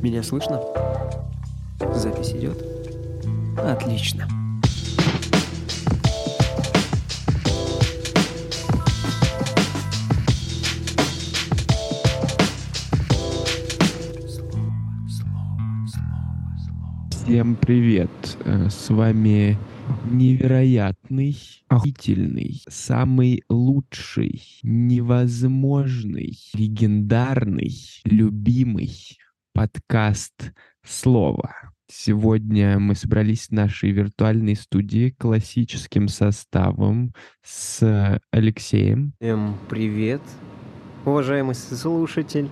Меня слышно? Запись идет? Отлично. Всем привет! Э, С вами невероятный, охуительный, самый лучший, невозможный, легендарный, любимый подкаст «Слово». Сегодня мы собрались в нашей виртуальной студии классическим составом с Алексеем, Эм, привет, уважаемый слушатель.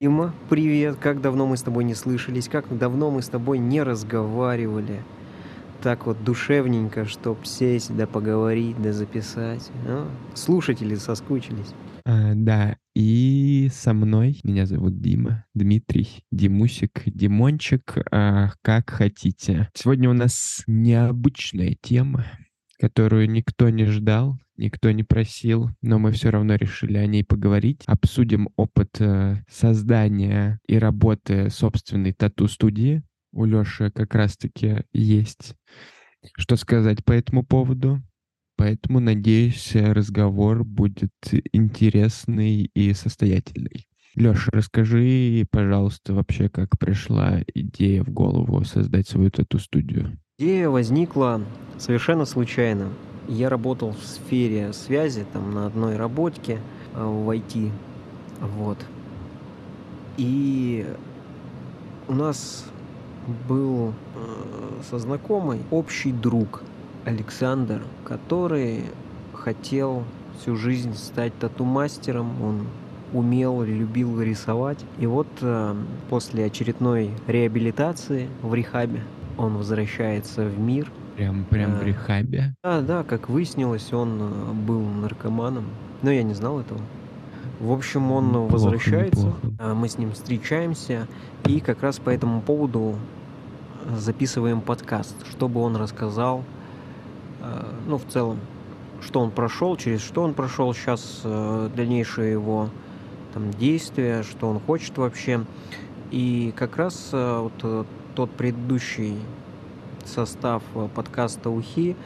Дима, привет. Как давно мы с тобой не слышались, как давно мы с тобой не разговаривали. Так вот душевненько, чтоб сесть, да поговорить, да записать. а? Слушатели соскучились. А, да, и со мной, меня зовут Дима, Дмитрий, Димусик, Димончик, а, как хотите. Сегодня у нас необычная тема, которую никто не ждал, никто не просил, но мы все равно решили о ней поговорить. Обсудим опыт э, создания и работы собственной тату-студии. У Лёши как раз-таки есть что сказать по этому поводу. Поэтому, надеюсь, разговор будет интересный и состоятельный. Леша, расскажи, пожалуйста, вообще, как пришла идея в голову создать свою тату-студию. Идея возникла совершенно случайно. Я работал в сфере связи, там на одной работке э, в IT. Вот. И у нас был э, со знакомой общий друг Александр, который хотел всю жизнь стать тату-мастером. Он умел, любил рисовать. И вот э, после очередной реабилитации в рехабе он возвращается в мир. Прям, прям в А. рехабе. Да, да, как выяснилось, он э, был наркоманом. Но я не знал этого. В общем, он Неплохо, возвращается, неплохо. а мы с ним встречаемся, и как раз по этому поводу э, записываем подкаст, чтобы он рассказал, э, ну, в целом, что он прошел, через что он прошел сейчас, э, дальнейшие его там действия, что он хочет вообще. И как раз э, вот э, тот предыдущий состав э, подкаста «Ухи»,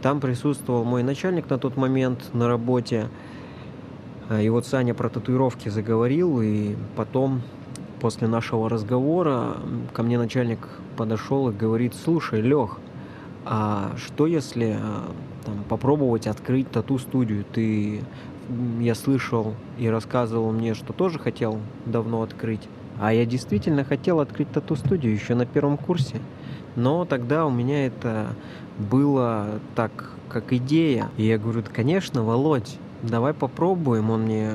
там присутствовал мой начальник на тот момент на работе. Э, И вот Саня про татуировки заговорил, и потом, после нашего разговора, ко мне начальник подошел и говорит, слушай, Лех, а что если э, там, попробовать открыть тату-студию? Ты, я слышал и рассказывал мне, что тоже хотел давно открыть. А я действительно хотел открыть тату-студию еще на первом курсе. Но тогда у меня это было так, как идея. И я говорю, «Да, конечно, Володь, давай попробуем. Он мне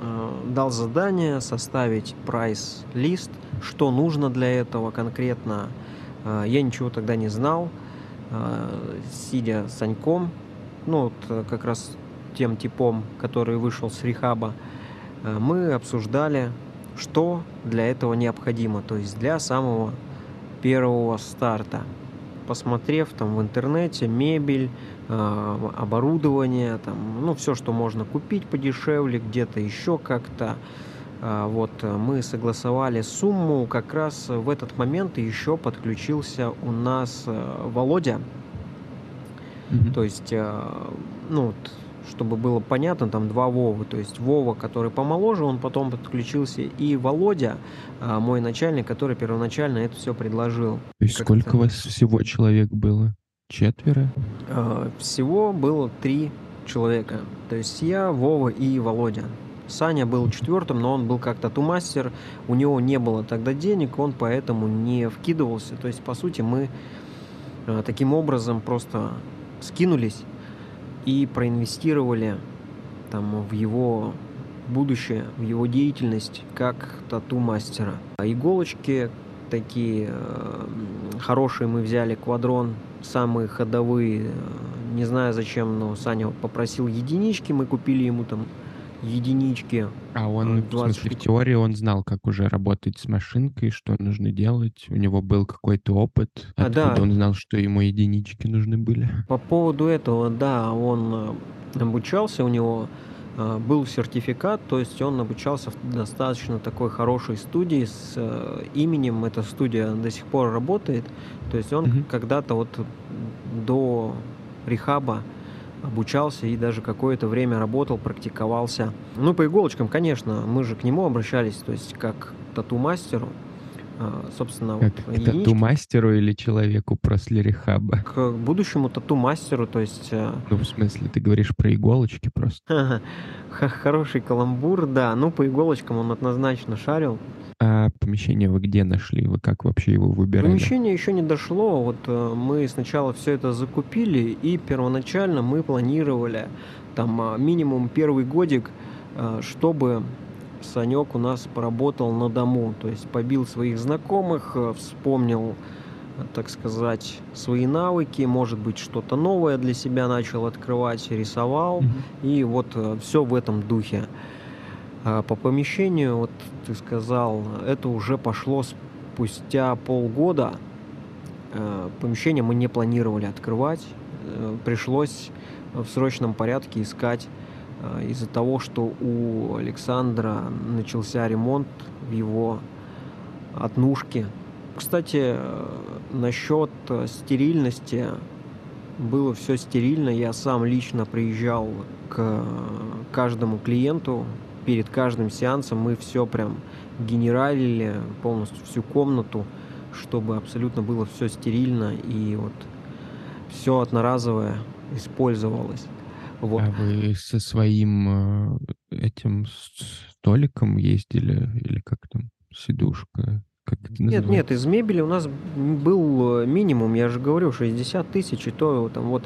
э, дал задание составить прайс-лист, что нужно для этого конкретно. Э, я ничего тогда не знал. Э, сидя с Саньком, ну, вот э, как раз тем типом, который вышел с рехаба, э, мы обсуждали, что для этого необходимо, то есть для самого первого старта. Посмотрев там в интернете мебель, оборудование, там, ну, все, что можно купить подешевле, где-то еще как-то. А, Вот э, мы согласовали сумму, как раз в этот момент еще подключился у нас э, Володя, Мгм. то есть, э, ну, чтобы было понятно, там два Вовы. То есть Вова, который помоложе, он потом подключился, и Володя, мой начальник, который первоначально это все предложил. То есть как-то- сколько у вас всего человек было? Четверо? Всего было три человека. То есть я, Вова и Володя. Саня был четвертым, но он был как тату-мастер. У него не было тогда денег, он поэтому не вкидывался. То есть, по сути, мы а, таким образом просто скинулись и проинвестировали там в его будущее, в его деятельность как тату-мастера. А Иголочки такие э, хорошие мы взяли, квадрон, самые ходовые, э, не знаю зачем, но Саня попросил единички, мы купили ему там единички. А он, А, в 20 смысле, в теории он знал, как уже работать с машинкой, что нужно делать. У него был какой-то опыт. А, да. он знал, что ему единички нужны были? По поводу этого, да, он э, обучался, у него э, был сертификат, то есть он обучался в достаточно такой хорошей студии с э, именем. Эта студия до сих пор работает. То есть он Мгм. когда-то вот до рехаба обучался и даже какое-то время работал, практиковался. Ну, по иголочкам, конечно, мы же к нему обращались, то есть как к тату-мастеру. А, Собственно, Как вот к тату-мастеру или человеку после рехаба? к будущему тату-мастеру, то есть э, Ну, в смысле, ты говоришь про иголочки просто. хороший каламбур, да. Ну, по иголочкам он однозначно шарил. А помещение вы где нашли? Вы как вообще его выбирали? Помещение еще не дошло. Вот э, мы сначала все это закупили, и первоначально мы планировали там а, минимум первый годик, э, чтобы Санек у нас поработал на дому. То есть побил своих знакомых, э, вспомнил, э, так сказать, свои навыки, может быть, что-то новое для себя начал открывать, рисовал. Мгм. И вот все в этом духе. А по помещению, вот ты сказал, это уже пошло спустя полгода. Э, Помещение мы не планировали открывать. Э, Пришлось в срочном порядке искать э, из-за того, что у Александра начался ремонт в его однушке. Кстати, э, насчет э, стерильности было все стерильно. Я сам лично приезжал к каждому клиенту перед каждым сеансом. Мы все прям генералили полностью всю комнату, чтобы абсолютно было все стерильно и вот все одноразовое использовалось. Вот. А вы со своим э, этим столиком ездили? Или как там? Сидушка? Как это Нет, называется? нет, из мебели у нас был э, минимум, я же говорю, 60 тысяч, и то там вот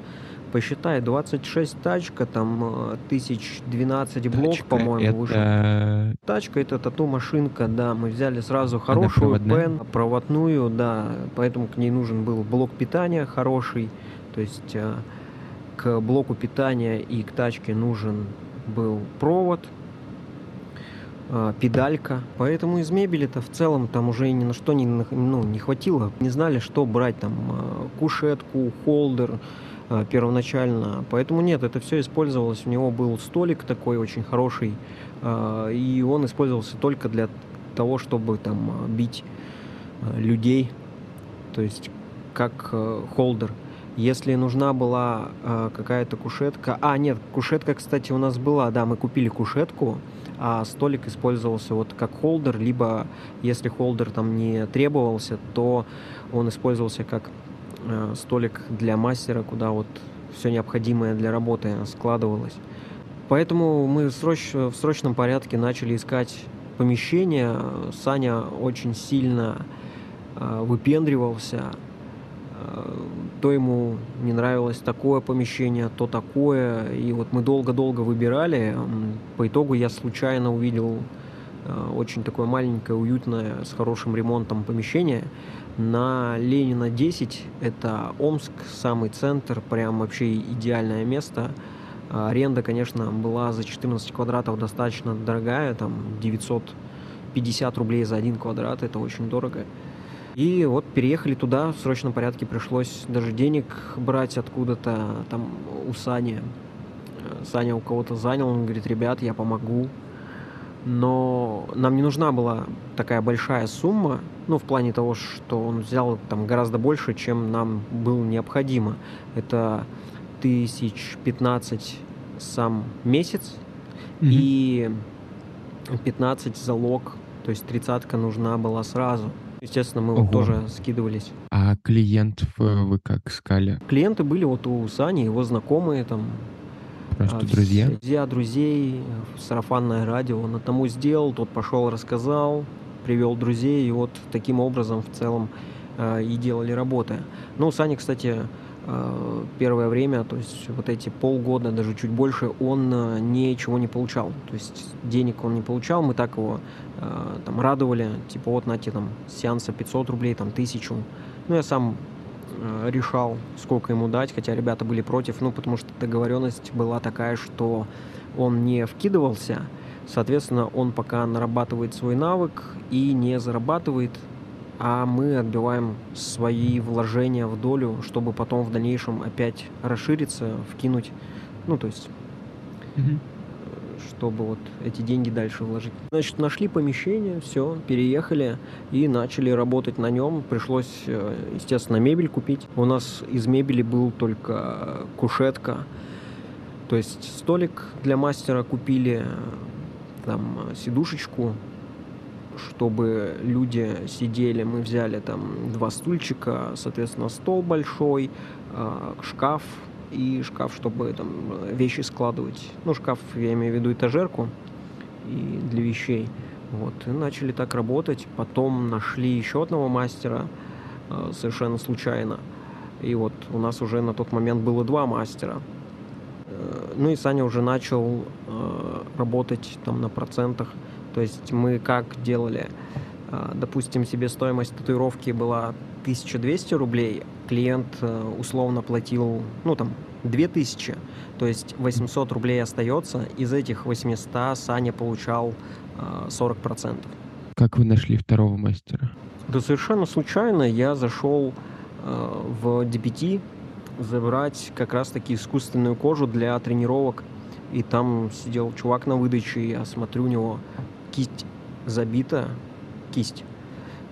посчитай, 26 тачка, там э, тысяч 12 блок, по-моему, это... Тачка это тату-машинка, да, мы взяли сразу хорошую пен, проводную, да, поэтому к ней нужен был блок питания хороший, то есть к блоку питания и к тачке нужен был провод, э, педалька, поэтому из мебели-то в целом там уже ни на что не, ну, не хватило, не знали, что брать, там э, кушетку, холдер, э, первоначально. Поэтому нет, это все использовалось. У него был столик такой очень хороший, и он использовался только для того, чтобы там бить людей, то есть как холдер. Если нужна была э, какая-то кушетка... А, нет, кушетка, кстати, у нас была. Да, мы купили кушетку, а столик использовался вот как холдер, либо если холдер там не требовался, то он использовался как э, столик для мастера, куда вот все необходимое для работы складывалось. Поэтому мы сроч- в срочном порядке начали искать помещение. Саня очень сильно э, выпендривался. То ему не нравилось такое помещение, то такое. И вот мы долго-долго выбирали. По итогу я случайно увидел э, очень такое маленькое, уютное, с хорошим ремонтом помещение на Ленина 10. Это Омск, самый центр, прям вообще идеальное место. А Аренда, конечно, была за 14 квадратов достаточно дорогая, там 950 рублей за один квадрат, это очень дорого. И вот переехали туда, в срочном порядке пришлось даже денег брать откуда-то, там у Сани. Э, Саня у кого-то занял, он говорит, ребят, я помогу. Но нам не нужна была такая большая сумма, ну, в плане того, что он взял там гораздо больше, чем нам было необходимо. Это тысяч 15 сам месяц Мгм. и 15 залог, то есть тридцатка нужна была сразу. Естественно, мы вот Ого. тоже скидывались. А клиентов э, вы как искали? Клиенты были вот у Сани, его знакомые там. Просто а, друзья? Друзья друзей, э, сарафанное радио. Он одному сделал, тот пошел, рассказал, привел друзей, и вот таким образом в целом э, и делали работы. Ну, Саня, кстати, первое время, то есть вот эти полгода, даже чуть больше, он э, ничего не получал. То есть денег он не получал, мы так его э, там радовали, типа вот на тебе там сеанса 500 рублей, там тысячу. Ну, я сам э, решал, сколько ему дать, хотя ребята были против, ну, потому что договоренность была такая, что он не вкидывался, соответственно, он пока нарабатывает свой навык и не зарабатывает, а мы отбиваем свои вложения в долю, чтобы потом в дальнейшем опять расшириться, вкинуть, ну, то есть, Мгм. чтобы вот эти деньги дальше вложить. Значит, нашли помещение, все, переехали и начали работать на нем. Пришлось, э, естественно, мебель купить. У нас из мебели был только кушетка, то есть столик для мастера купили, там сидушечку, чтобы люди сидели. Мы взяли там два стульчика, соответственно, стол большой, а, шкаф и шкаф, чтобы там вещи складывать. Ну, шкаф, я имею в виду этажерку и для вещей. Вот, и начали так работать. Потом нашли еще одного мастера а, совершенно случайно. И вот у нас уже на тот момент было два мастера. Э, ну и Саня уже начал э, работать там на процентах. То есть мы как делали, э, допустим, себе стоимость татуировки была 1200 рублей, клиент э, условно платил, ну там, 2000, то есть 800 рублей остается, из этих 800 Саня получал э, 40%. Как вы нашли второго мастера? Да совершенно случайно я зашел э, в DPT забрать как раз-таки искусственную кожу для тренировок. И там сидел чувак на выдаче, я смотрю, у него кисть забита, кисть.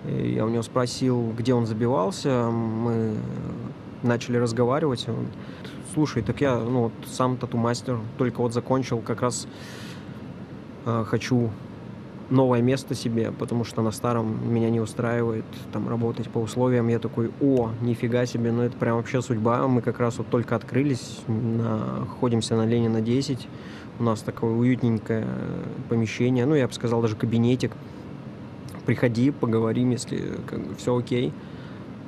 И я у него спросил, где он забивался, мы начали разговаривать. Он, Слушай, так я ну, вот, сам тату-мастер, только вот закончил, как раз э, хочу новое место себе, потому что на старом меня не устраивает там работать по условиям. Я такой, о, нифига себе, ну это прям вообще судьба. Мы как раз вот только открылись, находимся на Ленина 10. У нас такое уютненькое помещение, ну я бы сказал даже кабинетик. Приходи, поговорим, если как бы, все окей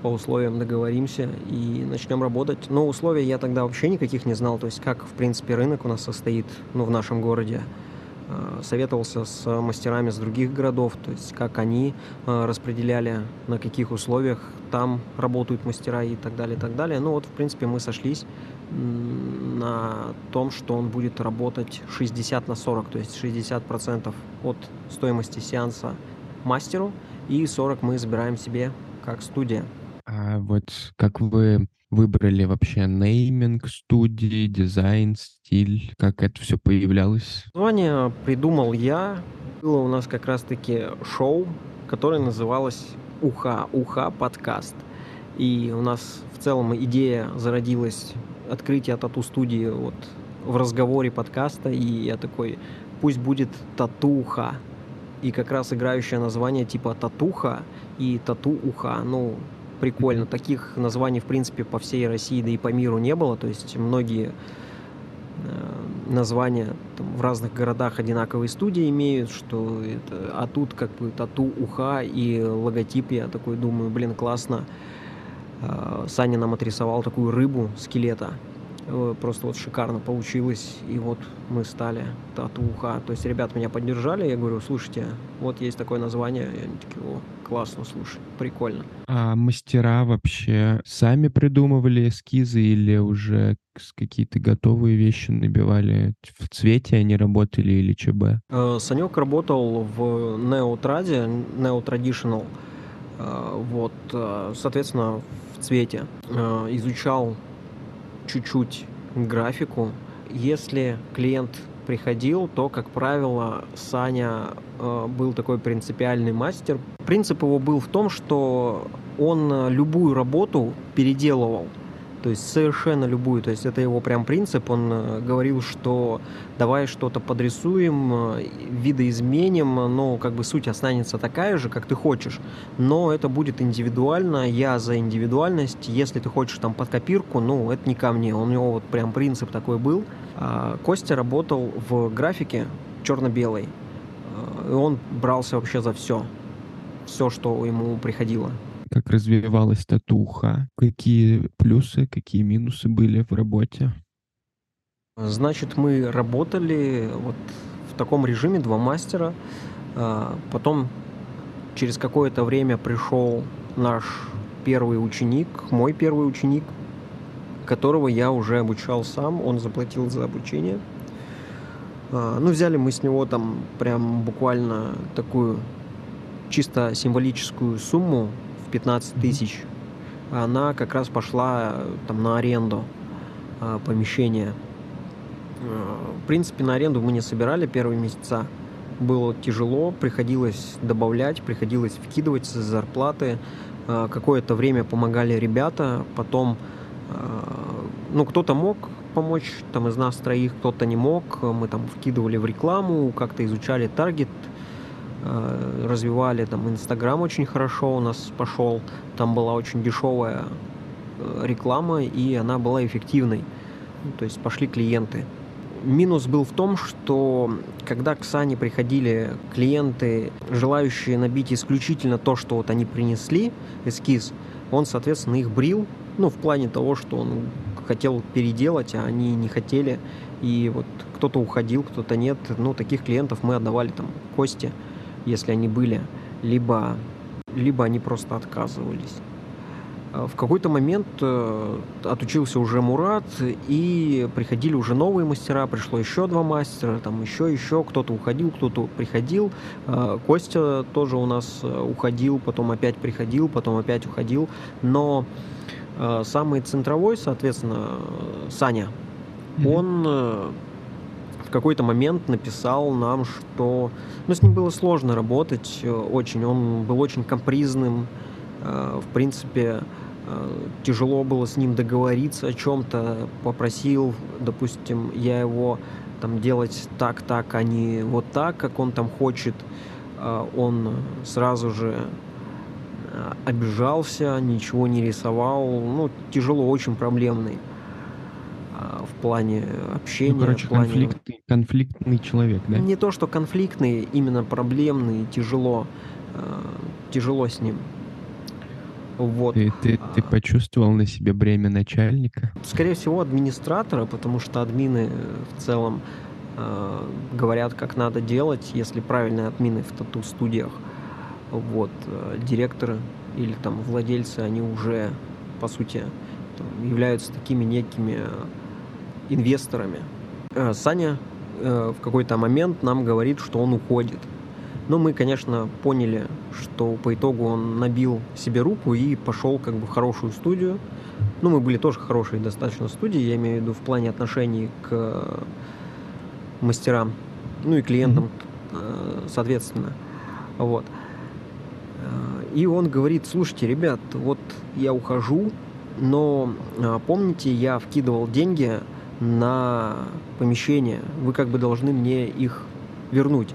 по условиям договоримся и начнем работать. Но условия я тогда вообще никаких не знал, то есть как, в принципе, рынок у нас состоит, ну, в нашем городе. Э, советовался с мастерами с других городов, то есть как они э, распределяли, на каких условиях там работают мастера и так далее, и так далее. Ну вот, в принципе, мы сошлись на том, что он будет работать 60 на 40, то есть 60% от стоимости сеанса мастеру и 40 мы забираем себе как студия. А вот как вы выбрали вообще нейминг студии, дизайн, стиль? Как это все появлялось? Название придумал я. Было у нас как раз-таки шоу, которое называлось «Уха», «Уха подкаст». И у нас в целом идея зародилась открытие тату-студии вот в разговоре подкаста, и я такой, пусть будет татуха. И как раз играющее название типа татуха и тату-уха. Ну, прикольно. Таких названий, в принципе, по всей России, да и по миру не было. То есть многие э, названия там, в разных городах одинаковые студии имеют, что это, а тут как бы тату, уха и логотип, я такой думаю, блин, классно. Э, Саня нам отрисовал такую рыбу скелета, Э, просто вот шикарно получилось, и вот мы стали татуха. То есть ребят меня поддержали, я говорю, слушайте, вот есть такое название, и они такие, о, классно, слушай, прикольно. А мастера вообще сами придумывали эскизы или уже какие-то готовые вещи набивали? В цвете они работали или ЧБ? Э, Санек работал в Неотраде, Neo Traditional, вот, соответственно, в цвете. Изучал чуть-чуть графику. Если клиент приходил, то, как правило, Саня э, был такой принципиальный мастер. Принцип его был в том, что он любую работу переделывал то есть совершенно любую. То есть это его прям принцип. Он э, говорил, что давай что-то подрисуем, э, видоизменим, но как бы суть останется такая же, как ты хочешь. Но это будет индивидуально. Я за индивидуальность. Если ты хочешь там под копирку, ну это не ко мне. У него вот прям принцип такой был. А Костя работал в графике черно-белой. Э, и он брался вообще за все. Все, что ему приходило как развивалась татуха, какие плюсы, какие минусы были в работе? Значит, мы работали вот в таком режиме, два мастера. А, потом через какое-то время пришел наш первый ученик, мой первый ученик, которого я уже обучал сам, он заплатил за обучение. А, ну, взяли мы с него там прям буквально такую чисто символическую сумму 15 тысяч, она как раз пошла там на аренду а, помещения. В принципе, на аренду мы не собирали первые месяца. Было тяжело, приходилось добавлять, приходилось вкидывать зарплаты. Какое-то время помогали ребята, потом, ну, кто-то мог помочь, там из нас троих кто-то не мог, мы там вкидывали в рекламу, как-то изучали таргет, развивали там Инстаграм очень хорошо у нас пошел, там была очень дешевая реклама, и она была эффективной. Ну, то есть пошли клиенты. Минус был в том, что когда к Сане приходили клиенты, желающие набить исключительно то, что вот они принесли, эскиз, он, соответственно, их брил, ну, в плане того, что он хотел переделать, а они не хотели. И вот кто-то уходил, кто-то нет. Ну, таких клиентов мы отдавали там кости, если они были. Либо, либо они просто отказывались. В какой-то момент э, отучился уже Мурат, и приходили уже новые мастера, пришло еще два мастера, там еще, еще, кто-то уходил, кто-то приходил. Э, Костя тоже у нас э, уходил, потом опять приходил, потом опять уходил. Но самый центровой, соответственно, Саня, mm-hmm. он какой-то момент написал нам, что ну, с ним было сложно работать очень, он был очень капризным, в принципе, тяжело было с ним договориться о чем-то, попросил, допустим, я его там делать так, так, а не вот так, как он там хочет, он сразу же обижался, ничего не рисовал, ну, тяжело, очень проблемный в плане общения. Ну, короче, в плане... конфликтный, конфликтный человек, да? Не то, что конфликтный, именно проблемный, тяжело, тяжело с ним. Вот. Ты, ты, ты почувствовал на себе бремя начальника? Скорее всего, администратора, потому что админы в целом э, говорят, как надо делать, если правильные админы в тату-студиях. Вот. Э, директоры или там владельцы, они уже, по сути, там, являются такими некими инвесторами. Э, Саня э, в какой-то момент нам говорит, что он уходит – но мы, конечно, поняли, что по итогу он набил себе руку и пошел как бы в хорошую студию. Ну, мы были тоже хорошие достаточно студии, я имею в виду в плане отношений к мастерам, ну и клиентам, mm-hmm. соответственно. Вот. Э, и он говорит, слушайте, ребят, вот я ухожу, но э, помните, я вкидывал деньги на помещение, вы как бы должны мне их вернуть.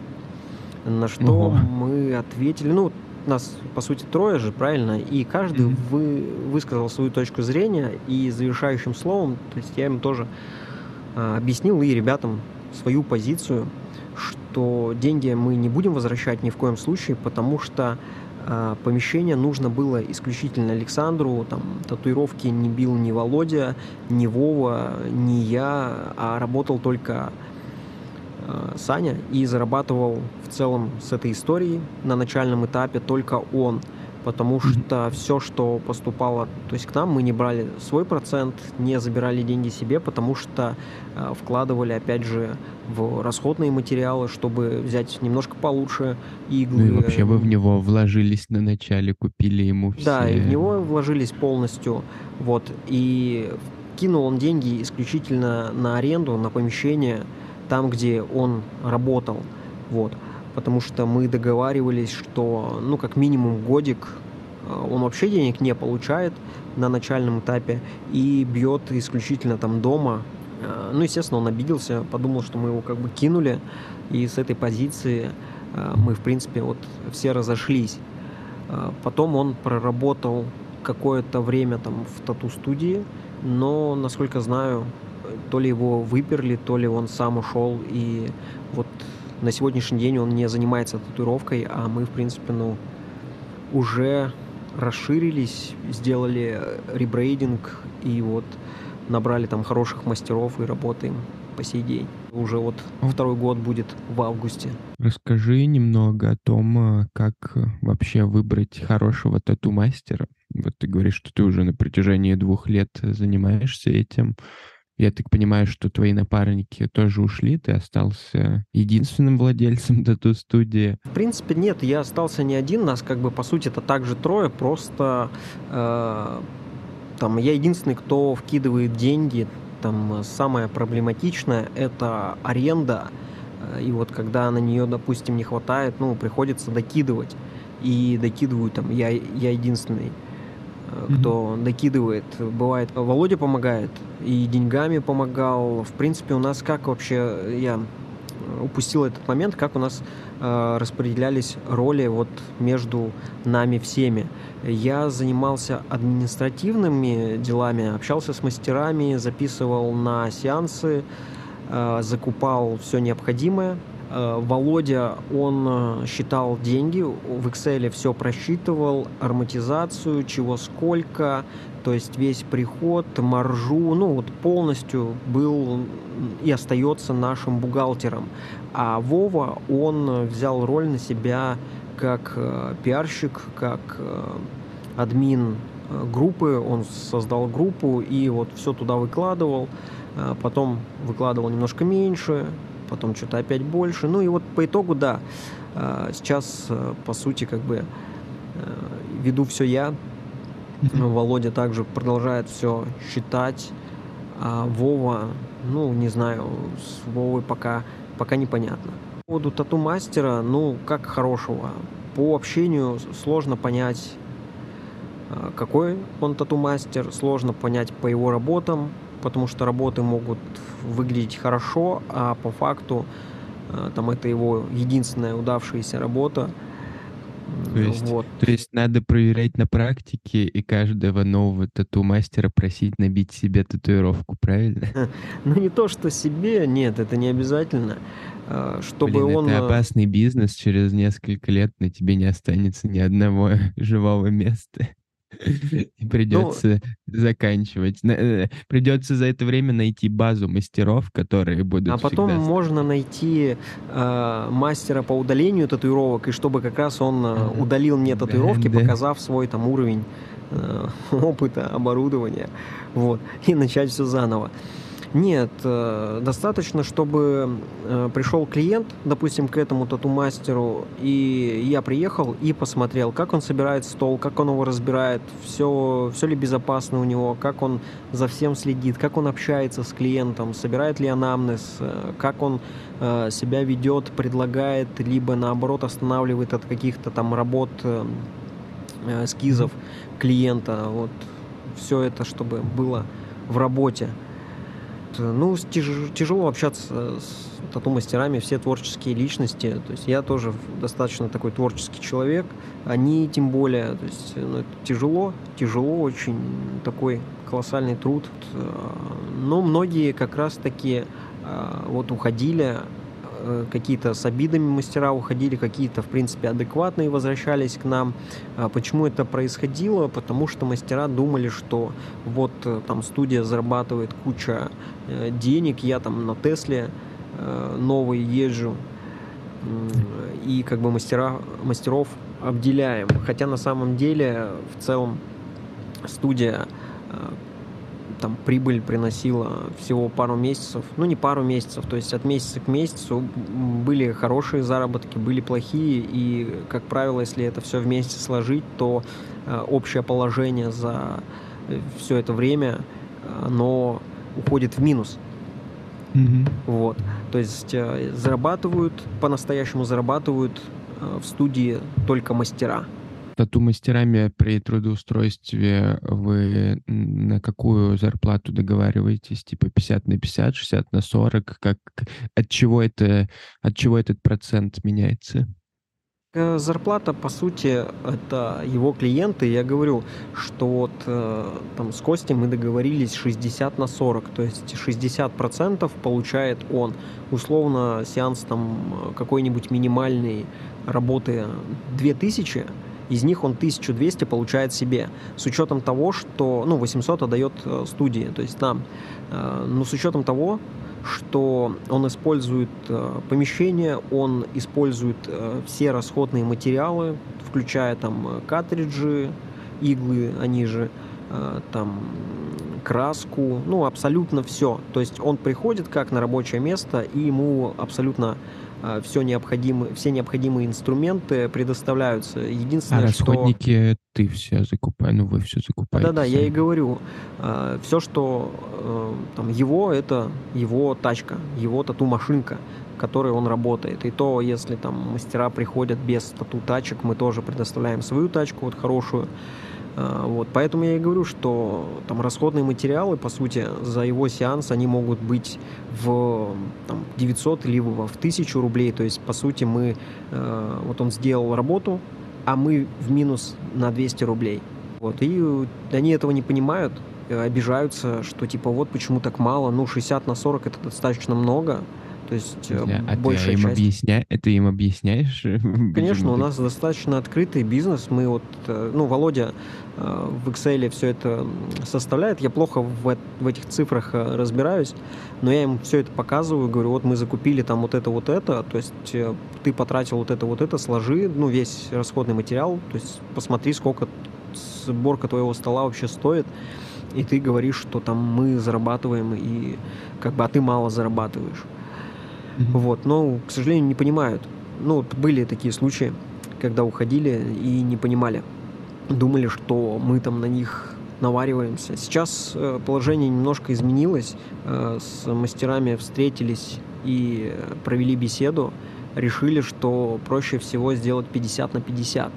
На что угу. мы ответили, ну, нас, по сути, трое же, правильно? И каждый mm-hmm. вы, высказал свою точку зрения, и завершающим словом, то есть я им тоже а, объяснил и ребятам свою позицию, что деньги мы не будем возвращать ни в коем случае, потому что помещение нужно было исключительно Александру, там татуировки не бил ни Володя, ни Вова, ни я, а работал только Э, Саня и зарабатывал в целом с этой историей. На начальном этапе только он, потому что все, что поступало, то есть к нам, мы не брали свой процент, не забирали деньги себе, потому что э, вкладывали, опять же, в расходные материалы, чтобы взять немножко получше иглы. Ну и вообще вы в него вложились на начале, купили ему все. Да, и в него вложились полностью, вот, и кинул он деньги исключительно на аренду, на помещение, там, где он работал. Вот. Потому что мы договаривались, что, ну, как минимум годик э, он вообще денег не получает на начальном этапе и бьет исключительно там дома. Э, ну, естественно, он обиделся, подумал, что мы его как бы кинули, и с этой позиции э, мы, в принципе, вот все разошлись. Потом он проработал какое-то время там в тату-студии, но, насколько знаю, то ли его выперли, то ли он сам ушел, и вот на сегодняшний день он не занимается татуировкой, а мы, в принципе, ну, уже расширились, сделали ребрейдинг, и вот набрали там хороших мастеров и работаем по сей день. Уже вот второй год будет в августе. Расскажи немного о том, а, как вообще выбрать хорошего тату-мастера. Вот ты говоришь, что ты уже на протяжении двух лет занимаешься этим. Я так понимаю, что твои напарники тоже ушли, ты остался единственным владельцем тату-студии. В принципе, нет, я остался не один, нас как бы по сути это также трое, просто э, там я единственный, кто вкидывает деньги там самое проблематичное – это аренда. И вот когда на нее, допустим, не хватает, ну, приходится докидывать. И докидываю там, я, я единственный, кто mm-hmm. докидывает. Бывает, Володя помогает и деньгами помогал. В принципе, у нас как вообще, я упустил этот момент, как у нас э, распределялись роли вот между нами всеми. Я занимался административными делами, общался с мастерами, записывал на сеансы, э, закупал все необходимое. Э, Володя, он э, считал деньги, в Excel все просчитывал, ароматизацию, чего сколько, то есть весь приход, маржу, ну вот полностью был и остается нашим бухгалтером. А Вова, он взял роль на себя как э, пиарщик, как админ группы, он создал группу и вот все туда выкладывал, потом выкладывал немножко меньше, потом что-то опять больше, ну и вот по итогу, да, э, сейчас, э, по сути, как бы э, веду все я. Володя также продолжает все считать. А Вова, ну, не знаю, с Вовой пока, пока непонятно. По поводу тату-мастера, ну, как хорошего. По общению сложно понять, какой он тату-мастер, сложно понять по его работам, потому что работы могут выглядеть хорошо, а по факту а, там это его единственная удавшаяся работа – то есть, вот. то есть надо проверять на практике и каждого нового тату-мастера просить набить себе татуировку, правильно? Ну не то, что себе, нет, это не обязательно. А, чтобы Блин, он... это опасный бизнес, через несколько лет на тебе не останется ни одного живого места. Придется ну, заканчивать. Э, придется за это время найти базу мастеров, которые будут. А потом всегда... можно найти э, мастера по удалению татуировок, и чтобы как раз он э, удалил мне татуировки, да, показав свой там уровень э, опыта, оборудования, вот, и начать все заново. Нет, э, достаточно, чтобы э, пришел клиент, допустим, к этому тату-мастеру, и я приехал и посмотрел, как он собирает стол, как он его разбирает, все, все ли безопасно у него, как он за всем следит, как он общается с клиентом, собирает ли анамнез, э, как он себя ведет, предлагает, либо наоборот останавливает от каких-то там работ, эскизов клиента. Вот все это, чтобы было в работе. Ну, тяжело общаться с тату-мастерами, все творческие личности. То есть я тоже достаточно такой творческий человек. Они тем более. То есть ну, это тяжело, тяжело, очень такой колоссальный труд. Но многие как раз-таки а, вот уходили Э, какие-то с обидами мастера уходили, какие-то, в принципе, адекватные возвращались к нам. А почему это происходило? Потому что мастера думали, что вот э, там студия зарабатывает куча э, денег, я там на Тесле новый езжу, и как бы мастера, мастеров обделяем. Хотя на самом деле в целом студия там прибыль приносила всего пару месяцев, ну не пару месяцев, то есть от месяца к месяцу были хорошие заработки, были плохие, и, как правило, если это все вместе сложить, то э, общее положение за э, все это время, оно уходит в минус. Mm-hmm. Вот. То есть э, зарабатывают, по-настоящему зарабатывают в студии только мастера тату-мастерами при трудоустройстве вы на какую зарплату договариваетесь? Типа 50 на 50, 60 на 40? Как, от, чего это, от чего этот процент меняется? Э, зарплата, по сути, это его клиенты. Я говорю, что вот э, там с Костей мы договорились 60 на 40, то есть 60% получает он. Условно, сеанс там какой-нибудь минимальный работы 2000, из них он 1200 получает себе, с учетом того, что, ну, 800 отдает э, студии, то есть нам. Э, но с учетом того, что он использует э, помещение, он использует все расходные материалы, включая там картриджи, иглы, они же, там краску, ну, абсолютно все. То есть он приходит как на рабочее место, и ему абсолютно все необходимые, все необходимые инструменты предоставляются. Единственное, а расходники что... ты все закупаешь, ну вы все закупаете. Да-да, я и говорю, все, что там его, это его тачка, его тату-машинка которой он работает. И то, если там мастера приходят без тату тачек, мы тоже предоставляем свою тачку, вот хорошую. А, вот, поэтому я и говорю, что там расходные материалы, по сути, за его сеанс, они могут быть в там, 900 либо в 1000 рублей. То есть, по сути, мы, э, вот он сделал работу, а мы в минус на 200 рублей. Вот, и они этого не понимают, э, обижаются, что типа вот почему так мало, ну 60 на 40 это достаточно много, то есть Для, э, а большая ты им, часть... объясня... ты им объясняешь? Конечно, у нас достаточно открытый бизнес. Мы вот, э, ну, Володя э, в Excel все это составляет. Я плохо в, в этих цифрах разбираюсь, но я им все это показываю, говорю, вот мы закупили там вот это, вот это, то есть ты потратил вот это, вот это, сложи, ну, весь расходный материал, то есть посмотри, сколько сборка твоего стола вообще стоит, и ты говоришь, что там мы зарабатываем, и как бы, а ты мало зарабатываешь. Mm-hmm. Вот, но, к сожалению, не понимают. Ну, были такие случаи, когда уходили и не понимали. Думали, что мы там на них навариваемся. Сейчас э, положение немножко изменилось. Э, с мастерами встретились и провели беседу. Решили, что проще всего сделать 50 на 50.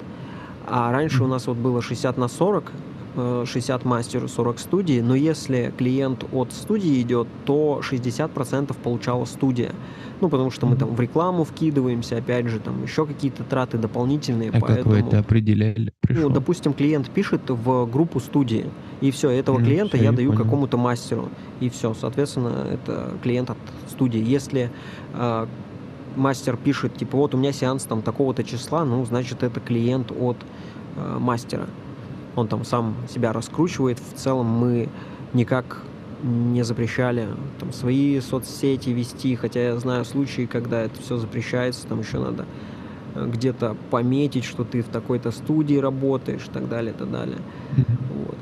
А раньше у нас вот было 60 на 40, 60 мастеру, 40 студии, но если клиент от студии идет, то 60% получала студия. Ну, потому что мы там в рекламу вкидываемся, опять же, там еще какие-то траты дополнительные. А поэтому... как вы это определяли? Пришел? Ну, допустим, клиент пишет в группу студии, и все, этого mm, клиента я даю понял. какому-то мастеру, и все, соответственно, это клиент от студии. Если э, мастер пишет, типа, вот у меня сеанс там такого-то числа, ну, значит, это клиент от э, мастера он там сам себя раскручивает. В целом мы никак не запрещали там, свои соцсети вести, хотя я знаю случаи, когда это все запрещается, там еще надо э, где-то пометить, что ты в такой-то студии работаешь и так далее, и так далее. Вот.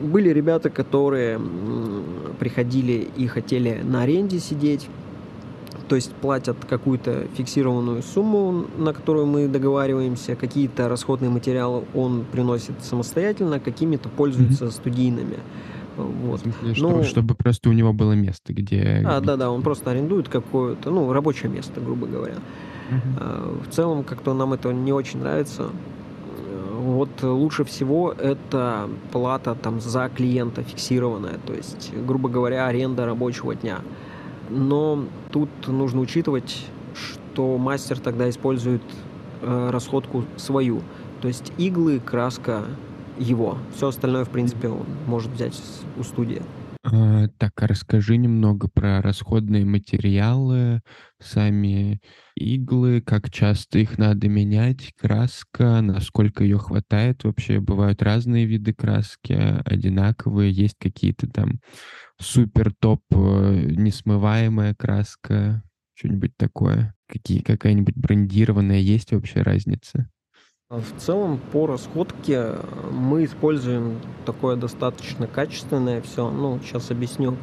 Были ребята, которые приходили и хотели на аренде сидеть, то есть платят какую-то фиксированную сумму, на которую мы договариваемся, какие-то расходные материалы он приносит самостоятельно, какими-то пользуется mm-hmm. студийными. Вот. Смысле, ну, чтобы просто у него было место, где... А, да-да, он просто арендует какое-то, ну, рабочее место, грубо говоря. Uh-huh. В целом, как-то нам это не очень нравится. Вот лучше всего это плата там за клиента фиксированная, то есть, грубо говоря, аренда рабочего дня. Но тут нужно учитывать, что мастер тогда использует э, расходку свою. То есть иглы, краска его. Все остальное, в принципе, он может взять у студии. А, так, а расскажи немного про расходные материалы, сами иглы, как часто их надо менять, краска, насколько ее хватает вообще. Бывают разные виды краски, одинаковые, есть какие-то там супер топ э, несмываемая краска, что-нибудь такое? Какие, какая-нибудь брендированная есть вообще разница? А в целом по расходке мы используем такое достаточно качественное все. Ну, сейчас объясню.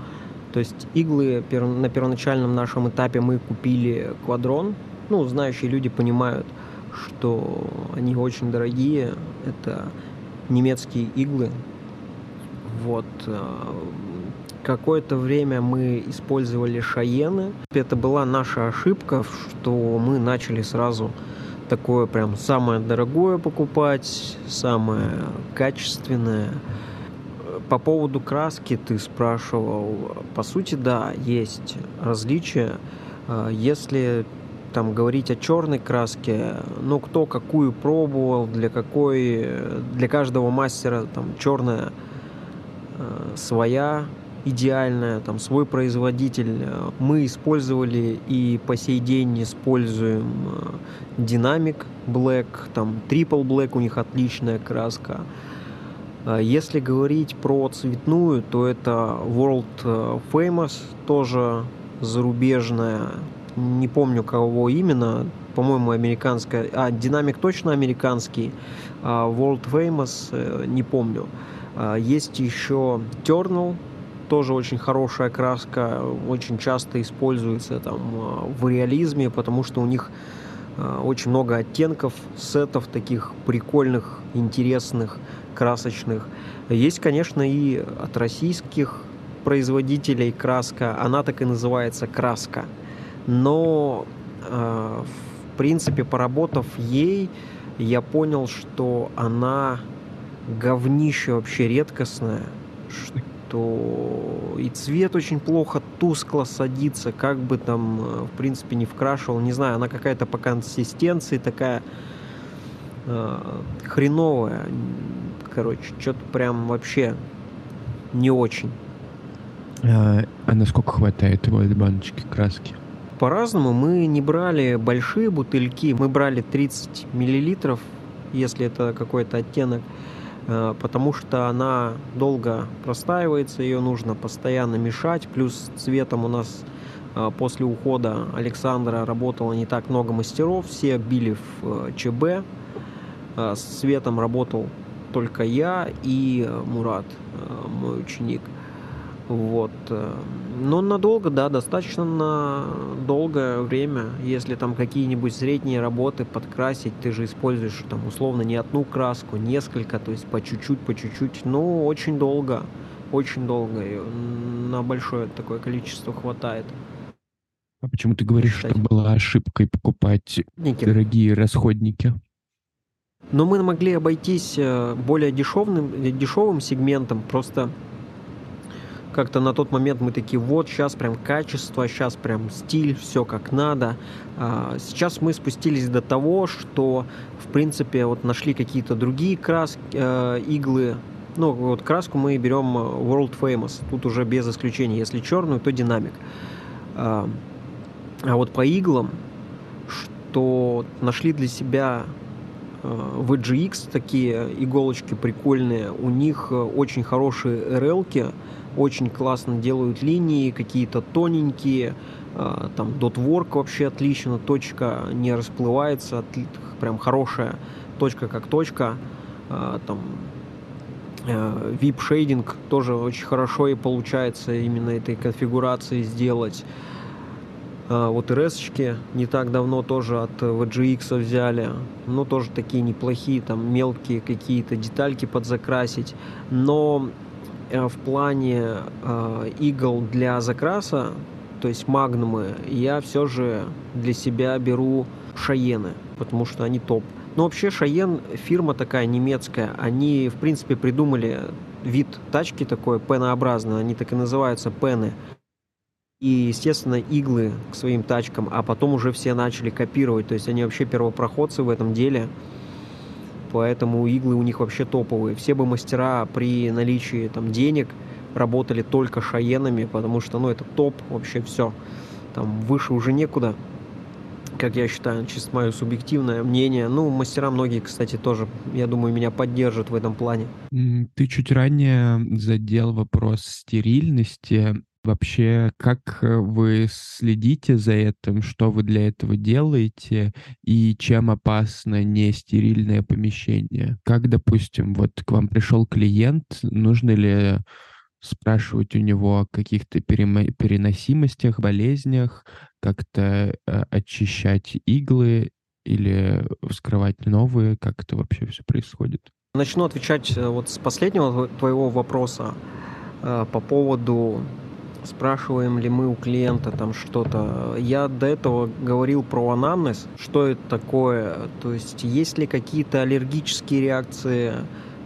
То есть иглы на первоначальном нашем этапе мы купили квадрон. Ну, знающие люди понимают, что они очень дорогие. Это немецкие иглы. Вот. Какое-то время мы использовали шаены. Это была наша ошибка, что мы начали сразу такое прям самое дорогое покупать, самое качественное. По поводу краски ты спрашивал. По сути, да, есть различия. А, если там говорить о черной краске, ну кто какую пробовал, для какой, для каждого мастера там черная а, своя идеальная, там свой производитель. Мы использовали и по сей день используем динамик Black, там Triple Black у них отличная краска. А если говорить про цветную, то это World э, Famous, тоже зарубежная, не помню кого именно, по-моему, американская, а динамик точно американский, а World Famous э, не помню. Есть еще Ternal, тоже очень хорошая краска, очень часто используется там в реализме, потому что у них очень много оттенков, сетов таких прикольных, интересных, красочных. Есть, конечно, и от российских производителей краска, она так и называется краска. Но, э, в принципе, поработав ей, я понял, что она говнище вообще редкостное, что и цвет очень плохо, тускло садится, как бы там, э, в принципе, не вкрашивал, не знаю, она какая-то по консистенции такая э, хреновая, короче, что-то прям вообще не очень. А, а насколько хватает его этой баночки краски? По-разному. Мы не брали большие бутыльки, мы брали 30 миллилитров, если это какой-то оттенок, потому что она долго простаивается, ее нужно постоянно мешать, плюс цветом у нас э, после ухода Александра работало не так много мастеров, все били в э, ЧБ, с цветом работал только я и Мурат, мой ученик – вот. Э, но надолго, да, достаточно на долгое время. Если там какие-нибудь средние работы подкрасить, ты же используешь там условно не одну краску, несколько, то есть по чуть-чуть, по чуть-чуть. Ну, очень долго, очень долго. И на большое такое количество хватает. А почему ты говоришь, Кстати. что была ошибкой покупать Никель. дорогие расходники? Но мы могли обойтись э, более дешевым, дешевым сегментом, просто как-то на тот момент мы такие, вот, сейчас прям качество, сейчас прям стиль, все как надо. А, сейчас мы спустились до того, что, в принципе, вот нашли какие-то другие краски, э, иглы. Ну, вот краску мы берем World Famous, тут уже без исключения. Если черную, то динамик. А, а вот по иглам, что нашли для себя в GX такие иголочки прикольные, у них э, очень хорошие RL-ки, очень классно делают линии, какие-то тоненькие, а, там дотворк вообще отлично, точка не расплывается, прям хорошая точка как точка, а, там VIP э, тоже очень хорошо и получается именно этой конфигурации сделать. А, вот rs не так давно тоже от VGX взяли, но тоже такие неплохие, там мелкие какие-то детальки подзакрасить. Но в плане э, игл для закраса, то есть магнумы, я все же для себя беру Шаены, потому что они топ. Но вообще Шаен фирма такая немецкая, они в принципе придумали вид тачки такой пенообразный, они так и называются пены. И, естественно, иглы к своим тачкам, а потом уже все начали копировать, то есть они вообще первопроходцы в этом деле поэтому иглы у них вообще топовые. Все бы мастера при наличии там денег работали только шаенами, потому что, ну, это топ, вообще все. Там выше уже некуда, как я считаю, чисто мое субъективное мнение. Ну, мастера многие, кстати, тоже, я думаю, меня поддержат в этом плане. Ты чуть ранее задел вопрос стерильности Вообще, как э, вы следите за этим, что вы для этого делаете и чем опасно нестерильное помещение? Как, допустим, вот к вам пришел клиент, нужно ли спрашивать у него о каких-то переносимостях, болезнях, как-то э, очищать иглы или вскрывать новые? Как это вообще все происходит? Начну отвечать э, вот с последнего твоего вопроса по поводу спрашиваем ли мы у клиента там что-то. Я до этого говорил про анамнез, что это такое, то есть есть ли какие-то аллергические реакции,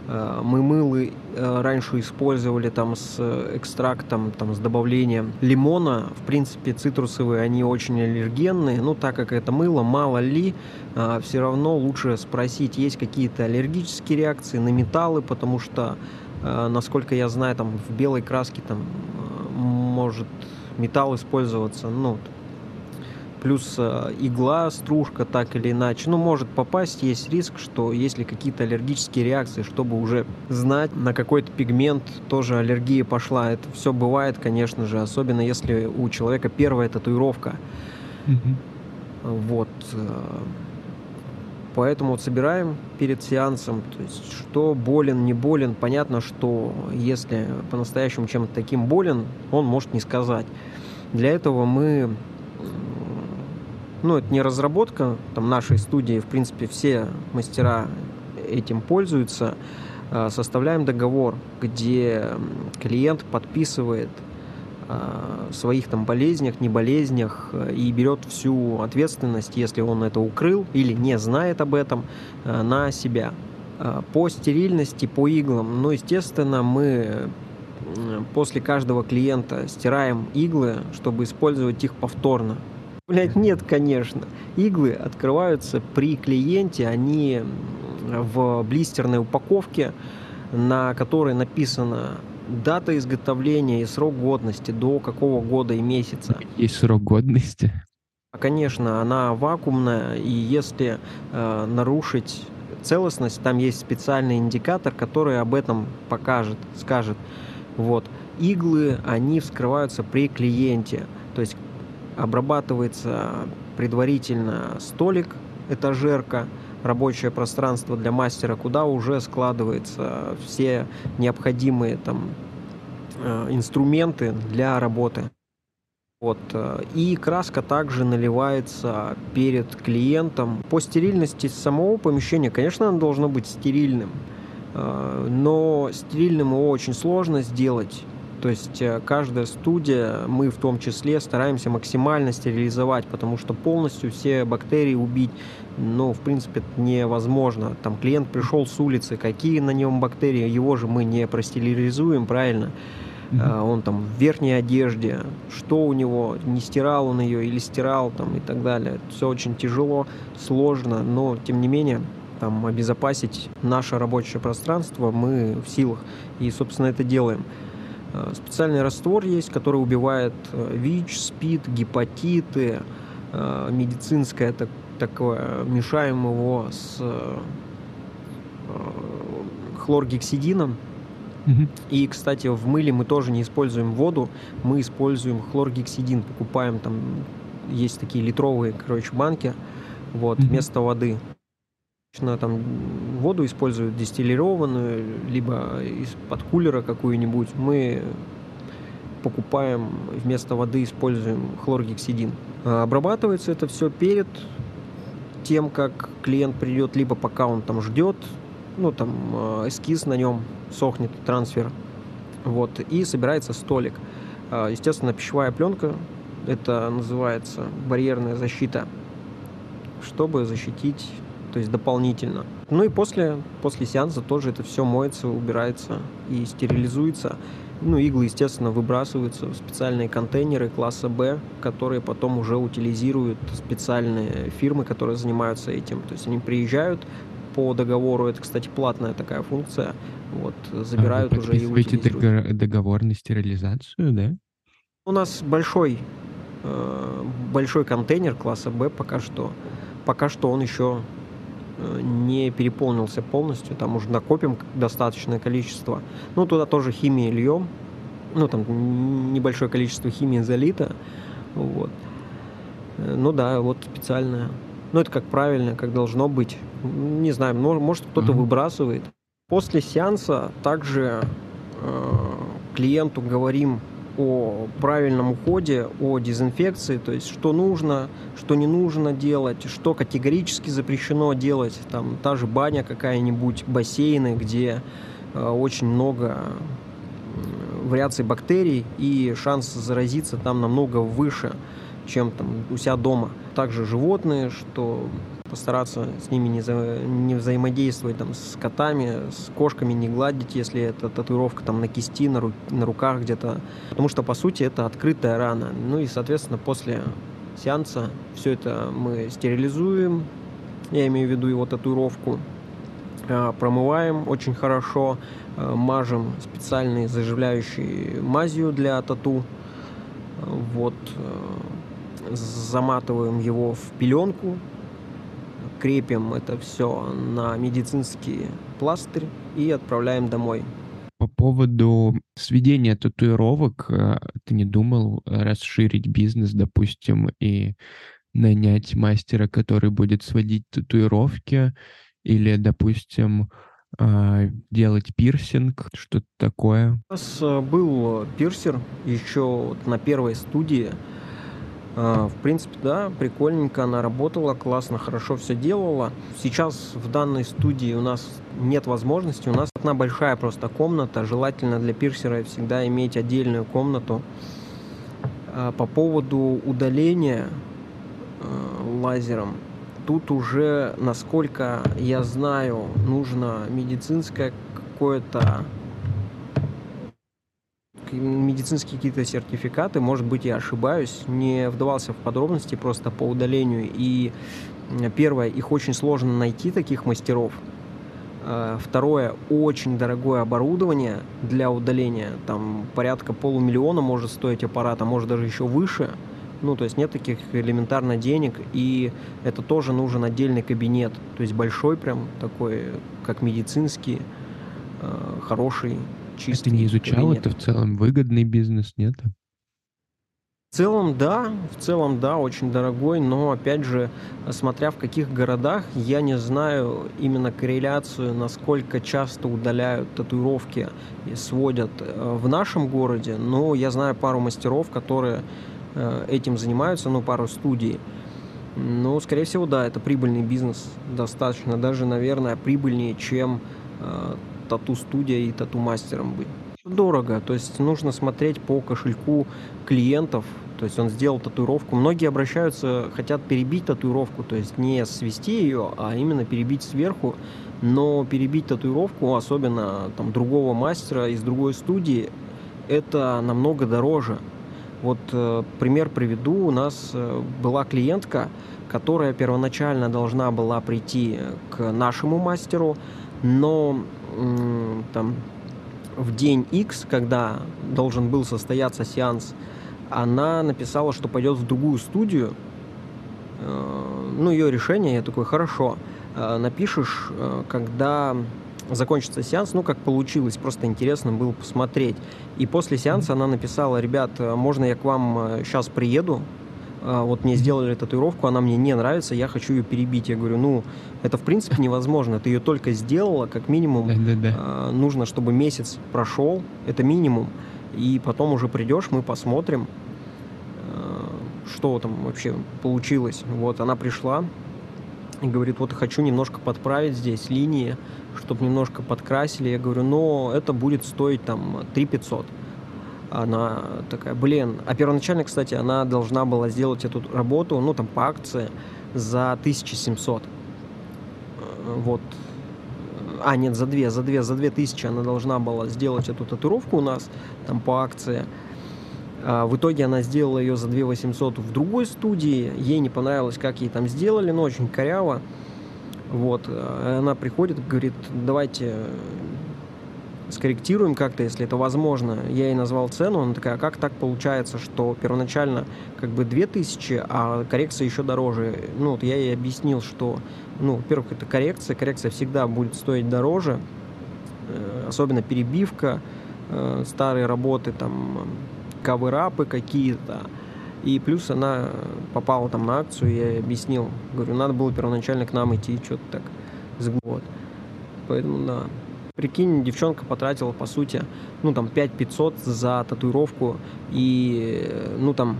э, мы мылы э, раньше использовали там с экстрактом, там с добавлением лимона. В принципе, цитрусовые, они очень аллергенные. Ну, так как это мыло, мало ли, э, все равно лучше спросить, есть какие-то аллергические реакции на металлы, потому что, насколько я знаю, там в белой краске там может металл использоваться, ну, плюс э, игла, стружка, так или иначе, ну, может попасть, есть риск, что если какие-то аллергические реакции, чтобы уже знать, на какой-то пигмент тоже аллергия пошла, это все бывает, конечно же, особенно если у человека первая татуировка. Mm-hmm. Вот. Поэтому вот собираем перед сеансом, то есть что болен, не болен. Понятно, что если по-настоящему чем-то таким болен, он может не сказать. Для этого мы, ну это не разработка там нашей студии, в принципе все мастера этим пользуются, а, составляем договор, где клиент подписывает своих там болезнях, не болезнях э, и берет всю ответственность, если он это укрыл или не знает об этом, э, на себя. Э, по стерильности, по иглам, ну, естественно, мы после каждого клиента стираем иглы, чтобы использовать их повторно. Блять, нет, конечно. Иглы открываются при клиенте, они в блистерной упаковке, на которой написано дата изготовления и срок годности, до какого года и месяца. Есть срок годности? Конечно, она вакуумная, и если э, нарушить целостность, там есть специальный индикатор, который об этом покажет, скажет. Вот. Иглы, они вскрываются при клиенте, то есть обрабатывается предварительно столик, этажерка, рабочее пространство для мастера, куда уже складываются все необходимые там э, инструменты для работы. Вот. Э, и краска также наливается перед клиентом. По стерильности самого помещения, конечно, оно должно быть стерильным, э, но стерильным его очень сложно сделать. То есть каждая студия, мы в том числе, стараемся максимально стерилизовать, потому что полностью все бактерии убить ну, в принципе, невозможно. Там клиент пришел с улицы, какие на нем бактерии, его же мы не простерилизуем, правильно? Mm-hmm. Он там в верхней одежде, что у него, не стирал он ее или стирал там и так далее. Все очень тяжело, сложно, но тем не менее там обезопасить наше рабочее пространство мы в силах и, собственно, это делаем. А, специальный раствор есть, который убивает э, ВИЧ, СПИД, гепатиты, а, медицинское это такое, мешаем его с э, хлоргексидином. Угу. И, кстати, в мыле мы тоже не используем воду, мы используем хлоргексидин, покупаем там, есть такие литровые, короче, банки, вот, угу. вместо воды. Там воду используют дистиллированную, либо из-под кулера какую-нибудь. Мы покупаем вместо воды, используем хлоргексидин. А обрабатывается это все перед тем, как клиент придет, либо пока он там ждет, ну, там, э, эскиз на нем сохнет, трансфер, вот, и собирается столик. А, естественно, пищевая пленка, это называется барьерная защита, чтобы защитить, то есть дополнительно. Ну и после, после сеанса тоже это все моется, убирается и стерилизуется. Ну, иглы, естественно, выбрасываются в специальные контейнеры класса Б, которые потом уже утилизируют специальные фирмы, которые занимаются этим. То есть они приезжают по договору, это, кстати, платная такая функция, вот, забирают а уже и утилизируют. договор на стерилизацию, да? У нас большой, э, большой контейнер класса Б пока что. Пока что он еще не переполнился полностью, там уже накопим достаточное количество. Ну, туда тоже химии льем, ну, там небольшое количество химии залито, вот. Э, ну да, вот специальное. Ну, это как правильно, как должно быть. Не знаю, может кто-то mm-hmm. выбрасывает. После сеанса также э, клиенту говорим о правильном уходе, о дезинфекции, то есть что нужно, что не нужно делать, что категорически запрещено делать. Там та же баня какая-нибудь, бассейны, где э, очень много вариаций бактерий и шанс заразиться там намного выше, чем там у себя дома. Также животные, что постараться с ними не, за, не взаимодействовать там, с котами, с кошками, не гладить, если это татуировка там на кисти, на, ру, на руках где-то. Потому что, по сути, это открытая рана. Ну и, соответственно, после сеанса все это мы стерилизуем, я имею в виду его татуировку, а, промываем очень хорошо, а, мажем специальной заживляющей мазью для тату, вот, а, заматываем его в пеленку, крепим это все на медицинский пластырь и отправляем домой. По поводу сведения татуировок, э, ты не думал расширить бизнес, допустим, и нанять мастера, который будет сводить татуировки, или, допустим, а, делать пирсинг, что-то такое? У нас э, был пирсер еще на первой студии. А, в принципе, да, прикольненько она работала, классно, хорошо все делала. Сейчас в данной студии у нас нет возможности. У нас одна большая просто комната. Желательно для пирсера всегда иметь отдельную комнату. А, по поводу удаления э, лазером тут уже, насколько я знаю, нужно медицинское какое-то медицинские какие-то сертификаты, может быть, я ошибаюсь, не вдавался в подробности просто по удалению. И первое, их очень сложно найти, таких мастеров. А, второе, очень дорогое оборудование для удаления. Там порядка полумиллиона может стоить аппарат, а может даже еще выше. Ну, то есть нет таких элементарно денег, и это тоже нужен отдельный кабинет. То есть большой прям такой, как медицинский, э, хороший, чистый А ты не изучал кабинет. это в целом? Выгодный бизнес, нет? В целом, да, в целом, да, очень дорогой, но, опять же, смотря в каких городах, я не знаю именно корреляцию, насколько часто удаляют татуировки и сводят э, в нашем городе, но я знаю пару мастеров, которые э, этим занимаются, ну, пару студий. Ну, скорее всего, да, это прибыльный бизнес достаточно, даже, наверное, прибыльнее, чем тату-студия и тату-мастером быть. Дорого, то есть нужно смотреть по кошельку клиентов, то есть он сделал татуировку. Многие обращаются, хотят перебить татуировку, то есть не свести ее, а именно перебить сверху. Но перебить татуировку, особенно там другого мастера из другой студии, это намного дороже. Вот э, пример приведу. У нас э, была клиентка, которая первоначально должна была прийти к нашему мастеру, но там в день X, когда должен был состояться сеанс, она написала, что пойдет в другую студию. Э, Ну, ее решение, я такой, хорошо, Э, напишешь, э, когда закончится сеанс, ну, как получилось, просто интересно было посмотреть. И после сеанса она написала, ребят, можно я к вам сейчас приеду, вот мне сделали татуировку, она мне не нравится, я хочу ее перебить. Я говорю, ну, это в принципе невозможно, ты ее только сделала, как минимум Да-да-да. а, нужно, чтобы месяц прошел, это минимум, и потом уже придешь, мы посмотрим, а, что там вообще получилось. Вот она пришла и говорит, вот хочу немножко подправить здесь линии, чтобы немножко подкрасили. Я говорю, но это будет стоить там 3 500. Она такая, блин, а первоначально, кстати, она должна была сделать эту работу, ну, там, по акции за 1700. Э, Вот. А, нет, за две, за две, за две тысячи она должна была сделать эту татуировку у нас, там, по акции. А, В итоге она сделала ее за 2 800 в другой студии. Ей не понравилось, как ей там сделали, но очень коряво. Вот. э, Она приходит, говорит, давайте скорректируем как-то, если это возможно. Я ей назвал цену, она такая, а как так получается, что первоначально как бы 2000, а коррекция еще дороже. Ну, вот я ей объяснил, что, ну, во-первых, это коррекция, коррекция всегда будет стоить дороже, э, особенно перебивка, э, старые работы, там, каверапы какие-то. И плюс она попала там на акцию, я ей объяснил. Говорю, надо было первоначально к нам идти, что-то так. Вот. Поэтому, да. Прикинь, девчонка потратила, по сути, ну, там, 5 500 за татуировку, и, э, ну, там,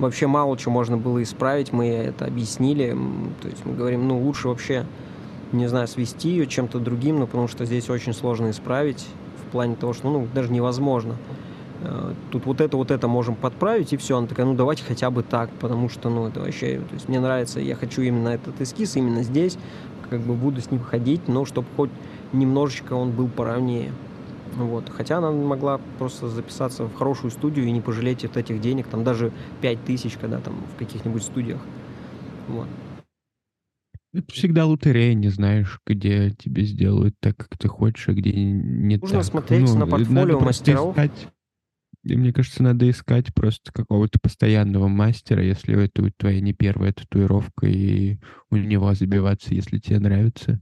вообще мало чего можно было исправить, мы это объяснили, то есть мы говорим, ну, лучше вообще, не знаю, свести ее чем-то другим, ну, потому что здесь очень сложно исправить, в плане того, что, ну, даже невозможно. Э, Тут вот это, вот это можем подправить, и все. Она такая, ну, давайте хотя бы так, потому что, ну, это вообще, то есть мне нравится, я хочу именно этот эскиз, именно здесь, как бы буду с ним ходить, но чтобы хоть немножечко он был поровнее. Вот. Хотя она могла просто записаться в хорошую студию и не пожалеть вот этих денег, там даже 5 тысяч, когда там в каких-нибудь студиях. Вот. Это всегда лотерея, не знаешь, где тебе сделают так, как ты хочешь, а где не Нужно так. смотреть на э, портфолио мастеров. искать. И мне кажется, надо искать просто какого-то постоянного мастера, если это твоя не первая татуировка, и у него забиваться, если тебе нравится.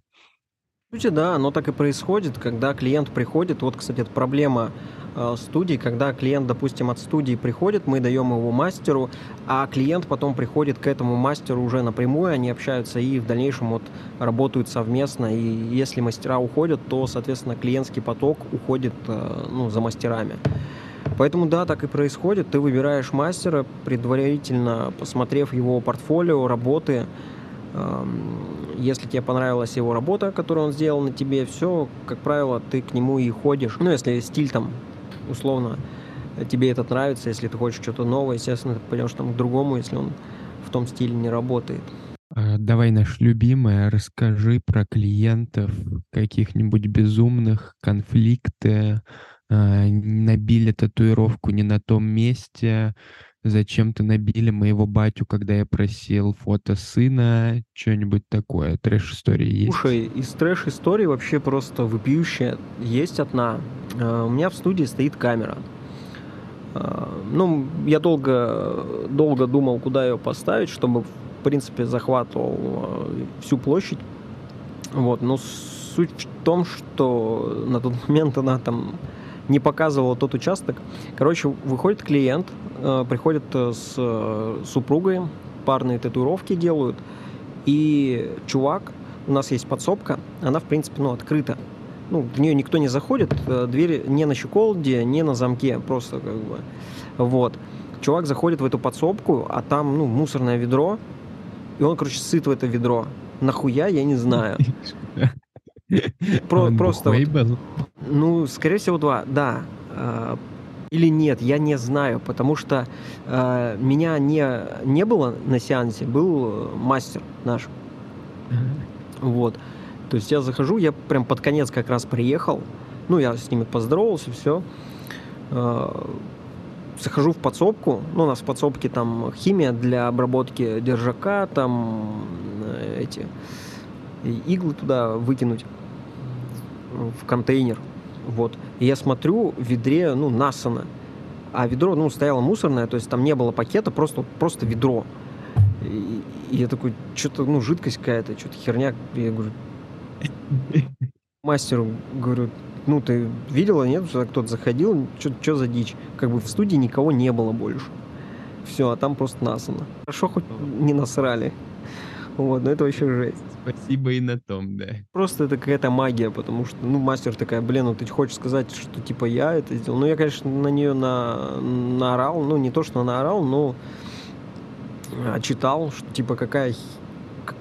Сути, да, оно так и происходит, когда клиент приходит. Вот, кстати, это проблема э, студий, когда клиент, допустим, от студии приходит, мы даем его мастеру, а клиент потом приходит к этому мастеру уже напрямую, они общаются и в дальнейшем вот работают совместно, и если мастера уходят, то, соответственно, клиентский поток уходит э, ну, за мастерами. Поэтому да, так и происходит. Ты выбираешь мастера, предварительно посмотрев его портфолио, работы, если тебе понравилась его работа, которую он сделал на тебе, все, как правило, ты к нему и ходишь. Ну, если стиль там, условно, тебе этот нравится, если ты хочешь что-то новое, естественно, ты пойдешь там к другому, если он в том стиле не работает. А, давай наш любимый, расскажи про клиентов каких-нибудь безумных, конфликты, а, набили татуировку не на том месте, зачем-то набили моего батю, когда я просил фото сына, что-нибудь такое. Трэш-истории есть? Слушай, из трэш-истории вообще просто выпиющая есть одна. А, у меня в студии стоит камера. А, ну, я долго, долго думал, куда ее поставить, чтобы, в принципе, захватывал а, всю площадь. Вот, но суть в том, что на тот момент она там не показывала тот участок. Короче, выходит клиент, э, приходит э, с э, супругой, парные татуировки делают, и чувак, у нас есть подсобка, она, в принципе, ну, открыта. Ну, в нее никто не заходит, дверь не на щеколде, не на замке, просто как бы. Вот. Чувак заходит в эту подсобку, а там, ну, мусорное ведро, и он, короче, сыт в это ведро. Нахуя, я не знаю. Про, просто... Вот, ну, скорее всего, два, да. Э, или нет, я не знаю, потому что э, меня не, не было на сеансе, был мастер наш. Вот. То есть я захожу, я прям под конец как раз приехал. Ну, я с ними поздоровался, все. Э, захожу в подсобку. Ну, у нас в подсобке там химия для обработки держака, там э, эти иглы туда выкинуть в контейнер. Вот. И я смотрю, в ведре, ну, насано. А ведро, ну, стояло мусорное, то есть там не было пакета, просто, просто ведро. И, и я такой, что-то, ну, жидкость какая-то, что-то херня. Я говорю, мастеру, говорю, ну, ты видела, нет, что кто-то заходил, что за дичь? Как бы в студии никого не было больше. Все, а там просто насано. Хорошо, хоть не насрали. Вот, но это вообще жесть. Спасибо и на том, да. Просто это какая-то магия, потому что, ну, мастер такая, блин, ну ты хочешь сказать, что типа я это сделал. Ну, я, конечно, на нее на, наорал, ну, не то, что наорал, но а, читал, что типа какая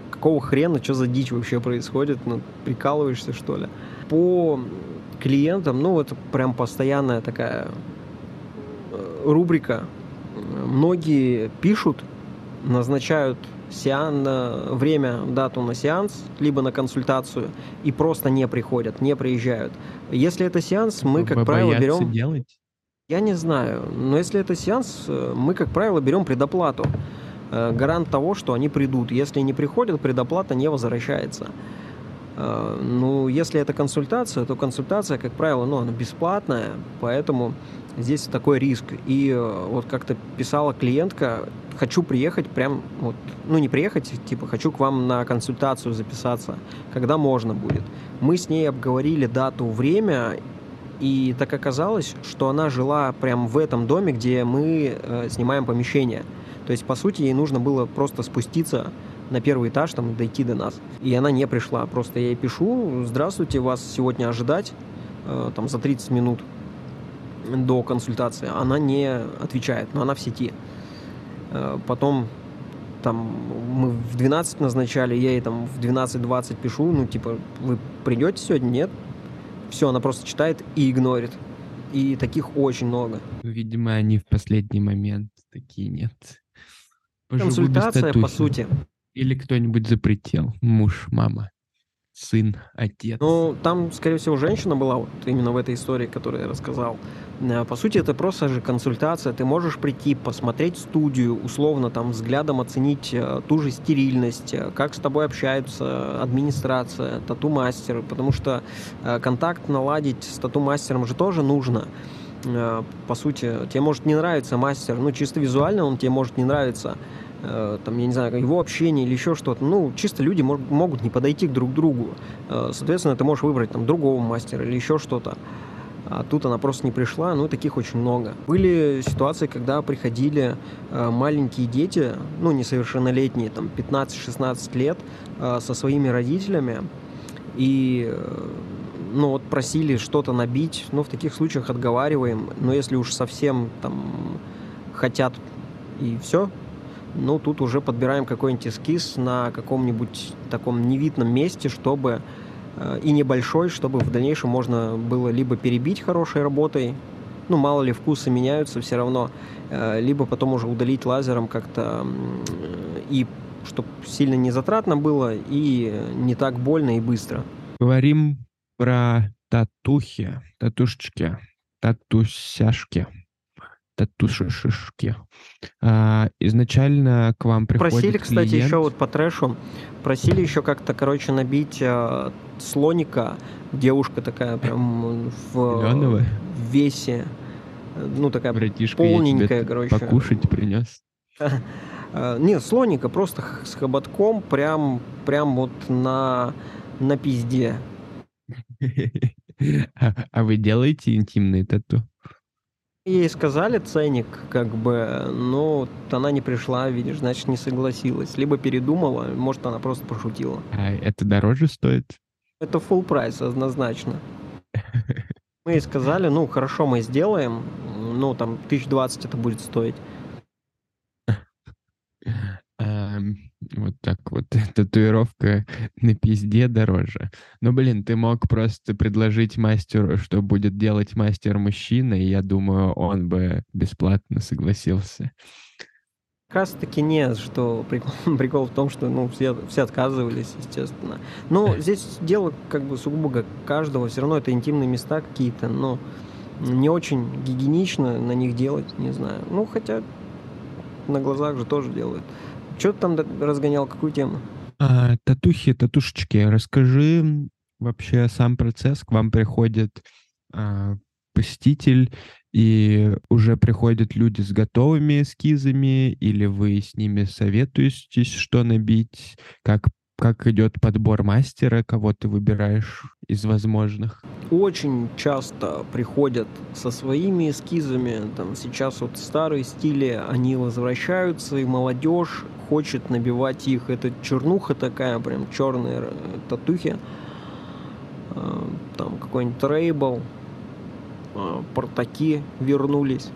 какого хрена, что за дичь вообще происходит, ну, прикалываешься, что ли. По клиентам, ну, это прям постоянная такая э, рубрика. Многие пишут, назначают сеан, время, дату на сеанс, либо на консультацию, и просто не приходят, не приезжают. Если это сеанс, мы, как Вы правило, берем... делать? Я не знаю, но если это сеанс, мы, как правило, берем предоплату. Э, гарант того, что они придут. Если не приходят, предоплата не возвращается. Э, ну, если это консультация, то консультация, как правило, ну, она бесплатная, поэтому здесь такой риск. И э, вот как-то писала клиентка, хочу приехать прям, вот, ну не приехать, типа хочу к вам на консультацию записаться, когда можно будет. Мы с ней обговорили дату, время, и так оказалось, что она жила прям в этом доме, где мы э, снимаем помещение. То есть, по сути, ей нужно было просто спуститься на первый этаж, там, дойти до нас. И она не пришла. Просто я ей пишу, здравствуйте, вас сегодня ожидать, э, там, за 30 минут до консультации. Она не отвечает, но она в сети. Э, потом там мы в 12 назначали, я ей там в 12-20 пишу, ну, типа, вы придете сегодня? Нет. Все, она просто читает и игнорит. И таких очень много. Видимо, они в последний момент такие нет. Поживу Консультация, по сути. Или кто-нибудь запретил. Муж, мама сын, отец. Ну, там, скорее всего, женщина была вот именно в этой истории, которую я рассказал. Э, по сути, это просто же консультация. Ты можешь прийти, посмотреть студию, условно там взглядом оценить э, ту же стерильность, э, как с тобой общаются администрация, тату-мастер, потому что контакт наладить с тату-мастером же тоже нужно по сути, тебе может не нравиться мастер, ну, чисто визуально он тебе может не нравиться, там, я не знаю, его общение или еще что-то. Ну, чисто люди мог, могут не подойти к друг другу. Э, соответственно, ты можешь выбрать там другого мастера или еще что-то. а тут она просто не пришла, ну, таких очень много. Были ситуации, когда приходили э, маленькие дети, ну, несовершеннолетние, там, 15-16 лет, э, со своими родителями, и, э, ну, вот просили что-то набить, ну, в таких случаях отговариваем, но если уж совсем, там, хотят и все, ну, тут уже подбираем какой-нибудь эскиз на каком-нибудь таком невидном месте, чтобы Э, и небольшой, чтобы в дальнейшем можно было либо перебить хорошей работой, ну, мало ли вкусы меняются все равно, э, либо потом уже удалить лазером как-то, и чтобы сильно не затратно было, и не так больно и быстро. Говорим про татухи, татушечки, татусяшки татушишки. А, изначально к вам приходит Просили, кстати, клиент... еще вот по трэшу, просили еще как-то, короче, набить э, слоника. Девушка такая прям в, в весе. Ну, такая Братишка, полненькая, короче. Покушать принес. А, нет, слоника просто с хоботком прям, прям вот на, на пизде. А, а вы делаете интимные тату? Ей сказали ценник, как бы, но она не пришла, видишь, значит, не согласилась. Либо передумала, может, она просто пошутила. А это дороже стоит? Это full прайс, однозначно. Мы ей сказали, ну, хорошо, мы сделаем, ну, там, 1020 это будет стоить. Вот так вот. Татуировка на пизде дороже. Ну, блин, ты мог просто предложить мастеру, что будет делать мастер-мужчина, и я думаю, он бы бесплатно согласился. Как раз таки нет, что прикол, прикол в том, что ну, все, все отказывались, естественно. Но здесь дело как бы сугубо каждого, все равно это интимные места какие-то, но не очень гигиенично на них делать, не знаю. Ну, хотя на глазах же тоже делают. Что ты там разгонял, какую тему? А, татухи, татушечки. Расскажи вообще сам процесс. К вам приходит а, посетитель, и уже приходят люди с готовыми эскизами, или вы с ними советуетесь, что набить, как как идет подбор мастера, кого ты выбираешь из возможных? Очень часто приходят со своими эскизами. Там сейчас вот старые стили, они возвращаются, и молодежь хочет набивать их. Это чернуха такая, прям черные э, татухи. А, там какой-нибудь трейбл, а, портаки вернулись.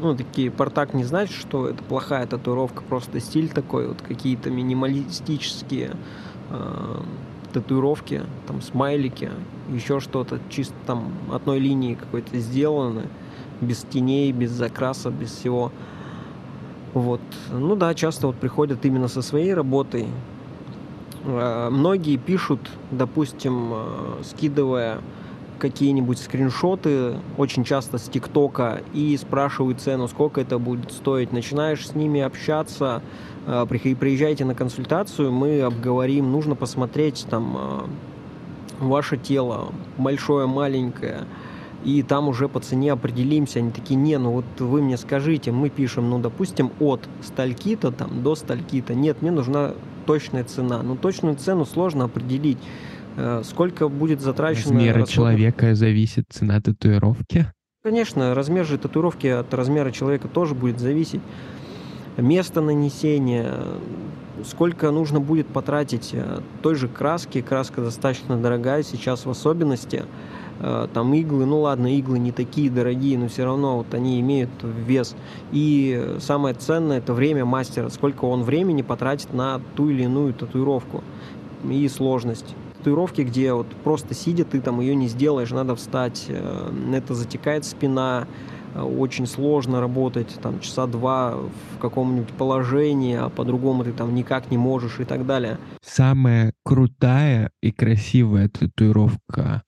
Ну, такие, портак не значит, что это плохая татуировка, просто стиль такой, вот какие-то минималистические э, татуировки, там смайлики, еще что-то, чисто там одной линии какой-то сделаны, без теней, без закраса, без всего. Вот. Ну да, часто вот приходят именно со своей работой. Э, многие пишут, допустим, э, скидывая какие-нибудь скриншоты, очень часто с ТикТока, и спрашивают цену, сколько это будет стоить. Начинаешь с ними общаться, э, приезжайте на консультацию, мы обговорим, нужно посмотреть там э, ваше тело, большое, маленькое, и там уже по цене определимся. Они такие, не, ну вот вы мне скажите, мы пишем, ну, допустим, от стальки-то там до стальки-то. Нет, мне нужна точная цена. Ну, точную цену сложно определить. Э, сколько будет затрачено... Размера расходов. человека зависит цена татуировки? Конечно, размер же татуировки от размера человека тоже будет зависеть. Место нанесения, сколько нужно будет потратить э, той же краски. Краска достаточно дорогая сейчас в особенности. Э, там иглы, ну ладно, иглы не такие дорогие, но все равно вот они имеют вес. И самое ценное это время мастера, сколько он времени потратит на ту или иную татуировку и сложность татуировки, где вот просто сидя, ты там ее не сделаешь, надо встать, э, это затекает спина, э, очень сложно работать, там, часа два в каком-нибудь положении, а по-другому ты там никак не можешь и так далее. Самая крутая и красивая татуировка,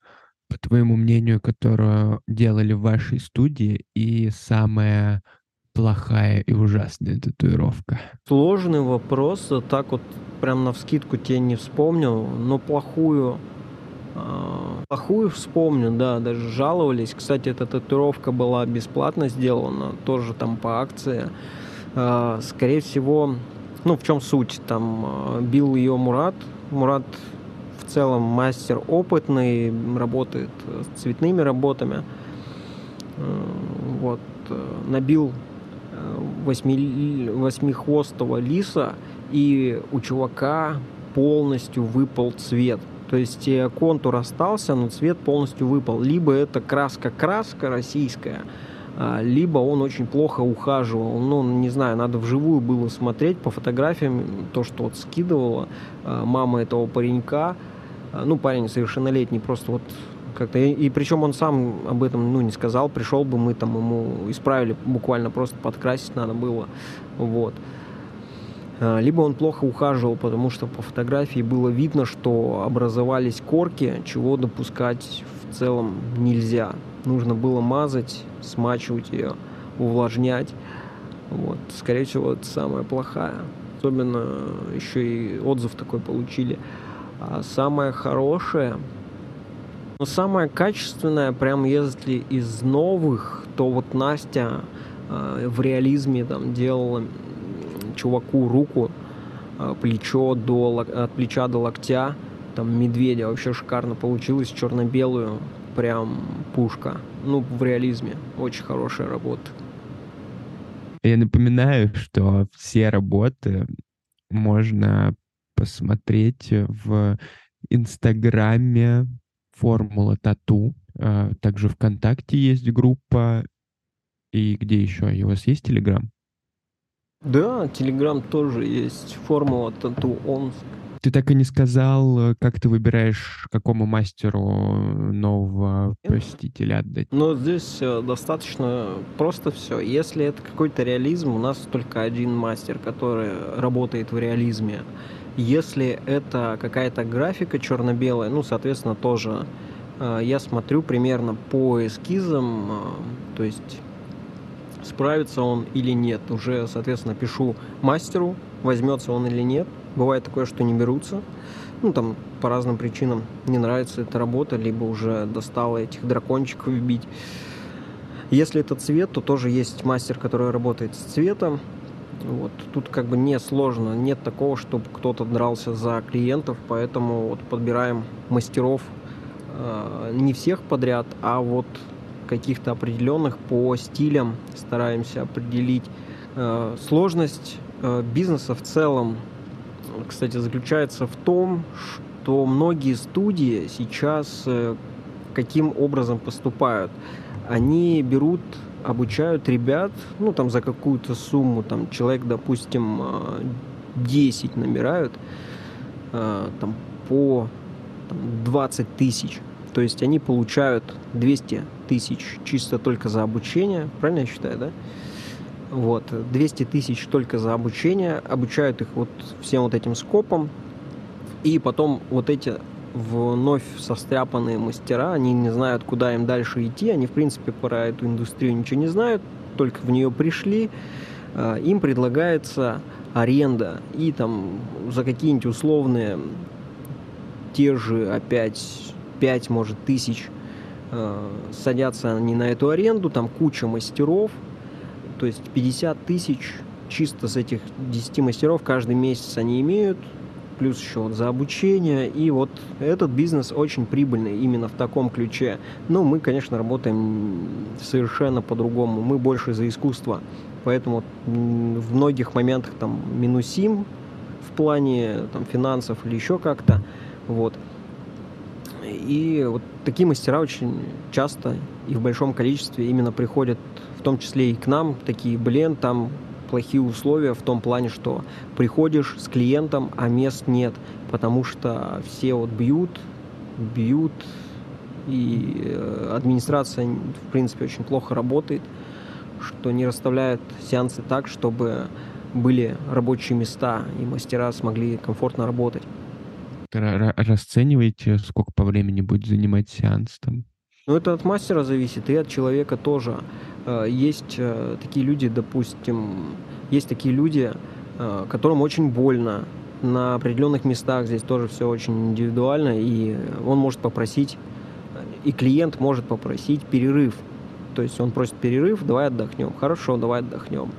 по твоему мнению, которую делали в вашей студии, и самая плохая и ужасная татуировка? Сложный вопрос. Так вот прям на вскидку тебе не вспомнил, но плохую а, Плохую вспомню, да, даже жаловались. Кстати, эта татуировка была бесплатно сделана, тоже там по акции. А, скорее всего, ну, в чем суть? Там а, бил ее Мурат. Мурат в целом мастер опытный, работает с цветными работами. вот, набил восьми, восьмихвостого лиса, и у чувака полностью выпал цвет. То есть контур остался, но цвет полностью выпал. Либо это краска-краска российская, а, либо он очень плохо ухаживал. Ну, не знаю, надо вживую было смотреть по фотографиям, то, что вот скидывала а, мама этого паренька. А, ну, парень совершеннолетний, просто вот как-то. И, и причем он сам об этом, ну, не сказал. Пришел бы, мы там ему исправили, буквально просто подкрасить надо было. Вот. Либо он плохо ухаживал, потому что по фотографии было видно, что образовались корки, чего допускать в целом нельзя нужно было мазать, смачивать ее, увлажнять. Вот. Скорее всего, это самая плохая. Особенно еще и отзыв такой получили. А самое хорошее, но самое качественное, прям если из новых, то вот Настя э, в реализме там делала чуваку руку, э, плечо до, от плеча до локтя, там медведя вообще шикарно получилось, черно-белую прям пушка. Ну, в реализме. Очень хорошая работа. Я напоминаю, что все работы можно посмотреть в Инстаграме Формула Тату. А, также ВКонтакте есть группа. И где еще? У вас есть Телеграм? Да, Телеграм тоже есть. Формула Тату Омск. Ты так и не сказал, э, как ты выбираешь, какому мастеру нового посетителя отдать. Ну, здесь э, достаточно просто все. Если это какой-то реализм, у нас только один мастер, который работает в реализме. Если это какая-то графика черно-белая, ну, соответственно, тоже э, я смотрю примерно по эскизам, то есть справится он или нет. Уже, соответственно, пишу мастеру, возьмется он или нет. Бывает такое, что не берутся. Ну, там по разным причинам не нравится эта работа, либо уже достало этих дракончиков бить. Если это цвет, то тоже есть мастер, который работает с цветом. Вот. Тут как бы не сложно, нет такого, чтобы кто-то дрался за клиентов, поэтому вот подбираем мастеров э, не всех подряд, а вот каких-то определенных по стилям стараемся определить. Э, сложность э, бизнеса в целом кстати, заключается в том, что многие студии сейчас э, каким образом поступают. Они берут, обучают ребят, ну, там, за какую-то сумму, там, человек, допустим, 10 э, набирают, э, там, по там, 20 тысяч. То есть они получают 200 тысяч чисто только за обучение, правильно я считаю, да? Вот, 200 тысяч только за обучение, обучают их вот всем вот этим скопом, и потом вот эти вновь состряпанные мастера, они не знают, куда им дальше идти, они, в принципе, про эту индустрию ничего не знают, только в нее пришли, а, им предлагается аренда, и там за какие-нибудь условные те же опять 5, может, тысяч а, садятся они на эту аренду, там куча мастеров, то есть 50 тысяч чисто с этих 10 мастеров каждый месяц они имеют, плюс еще вот за обучение. И вот этот бизнес очень прибыльный именно в таком ключе. Но мы, конечно, работаем совершенно по-другому. Мы больше за искусство. Поэтому в многих моментах там минусим в плане там, финансов или еще как-то. Вот. И вот такие мастера очень часто и в большом количестве именно приходят том числе и к нам, такие, блин, там плохие условия в том плане, что приходишь с клиентом, а мест нет, потому что все вот бьют, бьют, и э, администрация, в принципе, очень плохо работает, что не расставляет сеансы так, чтобы были рабочие места, и мастера смогли комфортно работать. Расцениваете, сколько по времени будет занимать сеанс там? Ну, это от мастера зависит, и от человека тоже. Э, есть э, такие люди, допустим, есть такие люди, э, которым очень больно. На определенных местах здесь тоже все очень индивидуально, и он может попросить, и клиент может попросить перерыв. То есть он просит перерыв, давай отдохнем. Хорошо, давай отдохнем.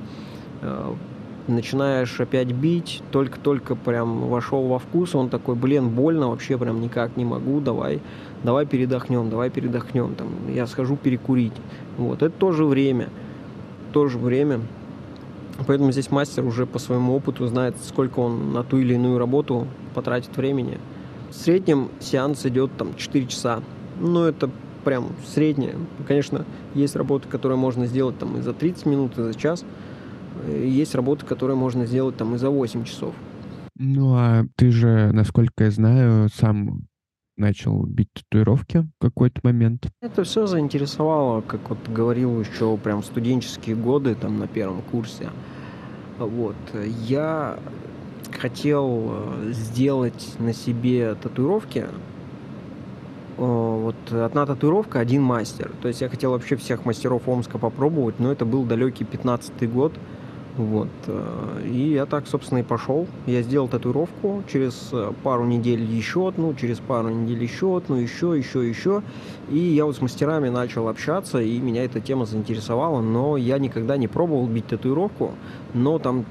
Начинаешь опять бить, только-только прям вошел во вкус, он такой, блин, больно, вообще прям никак не могу, давай, давай передохнем, давай передохнем, там, я схожу перекурить. Вот, это тоже время, тоже время. Поэтому здесь мастер уже по своему опыту знает, сколько он на ту или иную работу потратит времени. В среднем сеанс идет там 4 часа. Ну, это прям среднее. Конечно, есть работы, которые можно сделать там и за 30 минут, и за час. Есть работы, которые можно сделать там и за 8 часов. Ну, а ты же, насколько я знаю, сам начал бить татуировки в какой-то момент. Это все заинтересовало, как вот говорил еще прям студенческие годы, там на первом курсе. Вот. Я хотел э, сделать на себе татуировки. Вот одна татуировка, один мастер. То есть я хотел вообще всех мастеров Омска попробовать, но это был далекий 15 год. Вот. Э, и я так, собственно, и пошел. Я сделал татуировку. Через э, пару недель еще одну, через пару недель еще одну, еще, еще, еще. И я вот с мастерами начал общаться, и меня эта тема заинтересовала. Но я никогда не пробовал бить татуировку. Но там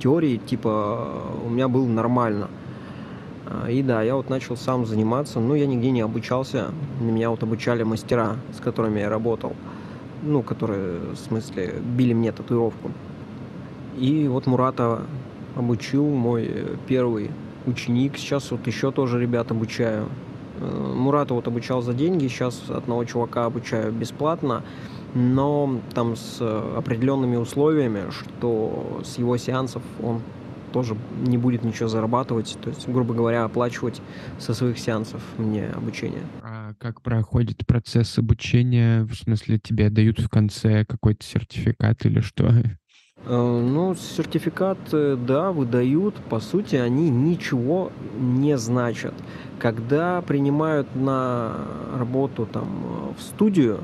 теории, типа, у меня было нормально. И да, я вот начал сам заниматься. Но я нигде не обучался. Меня вот обучали мастера, с которыми я работал. Ну, которые, в смысле, били мне татуировку. И вот Мурата обучил мой первый ученик. Сейчас вот еще тоже ребят обучаю. Э, Мурата вот обучал за деньги, сейчас одного чувака обучаю бесплатно, но там с определенными условиями, что с его сеансов он тоже не будет ничего зарабатывать, то есть, грубо говоря, оплачивать со своих сеансов мне обучение. А как проходит процесс обучения? В смысле, тебе дают в конце какой-то сертификат или что? Э, ну, сертификаты, да, выдают. По сути, они ничего не значат. Когда принимают на работу там в студию,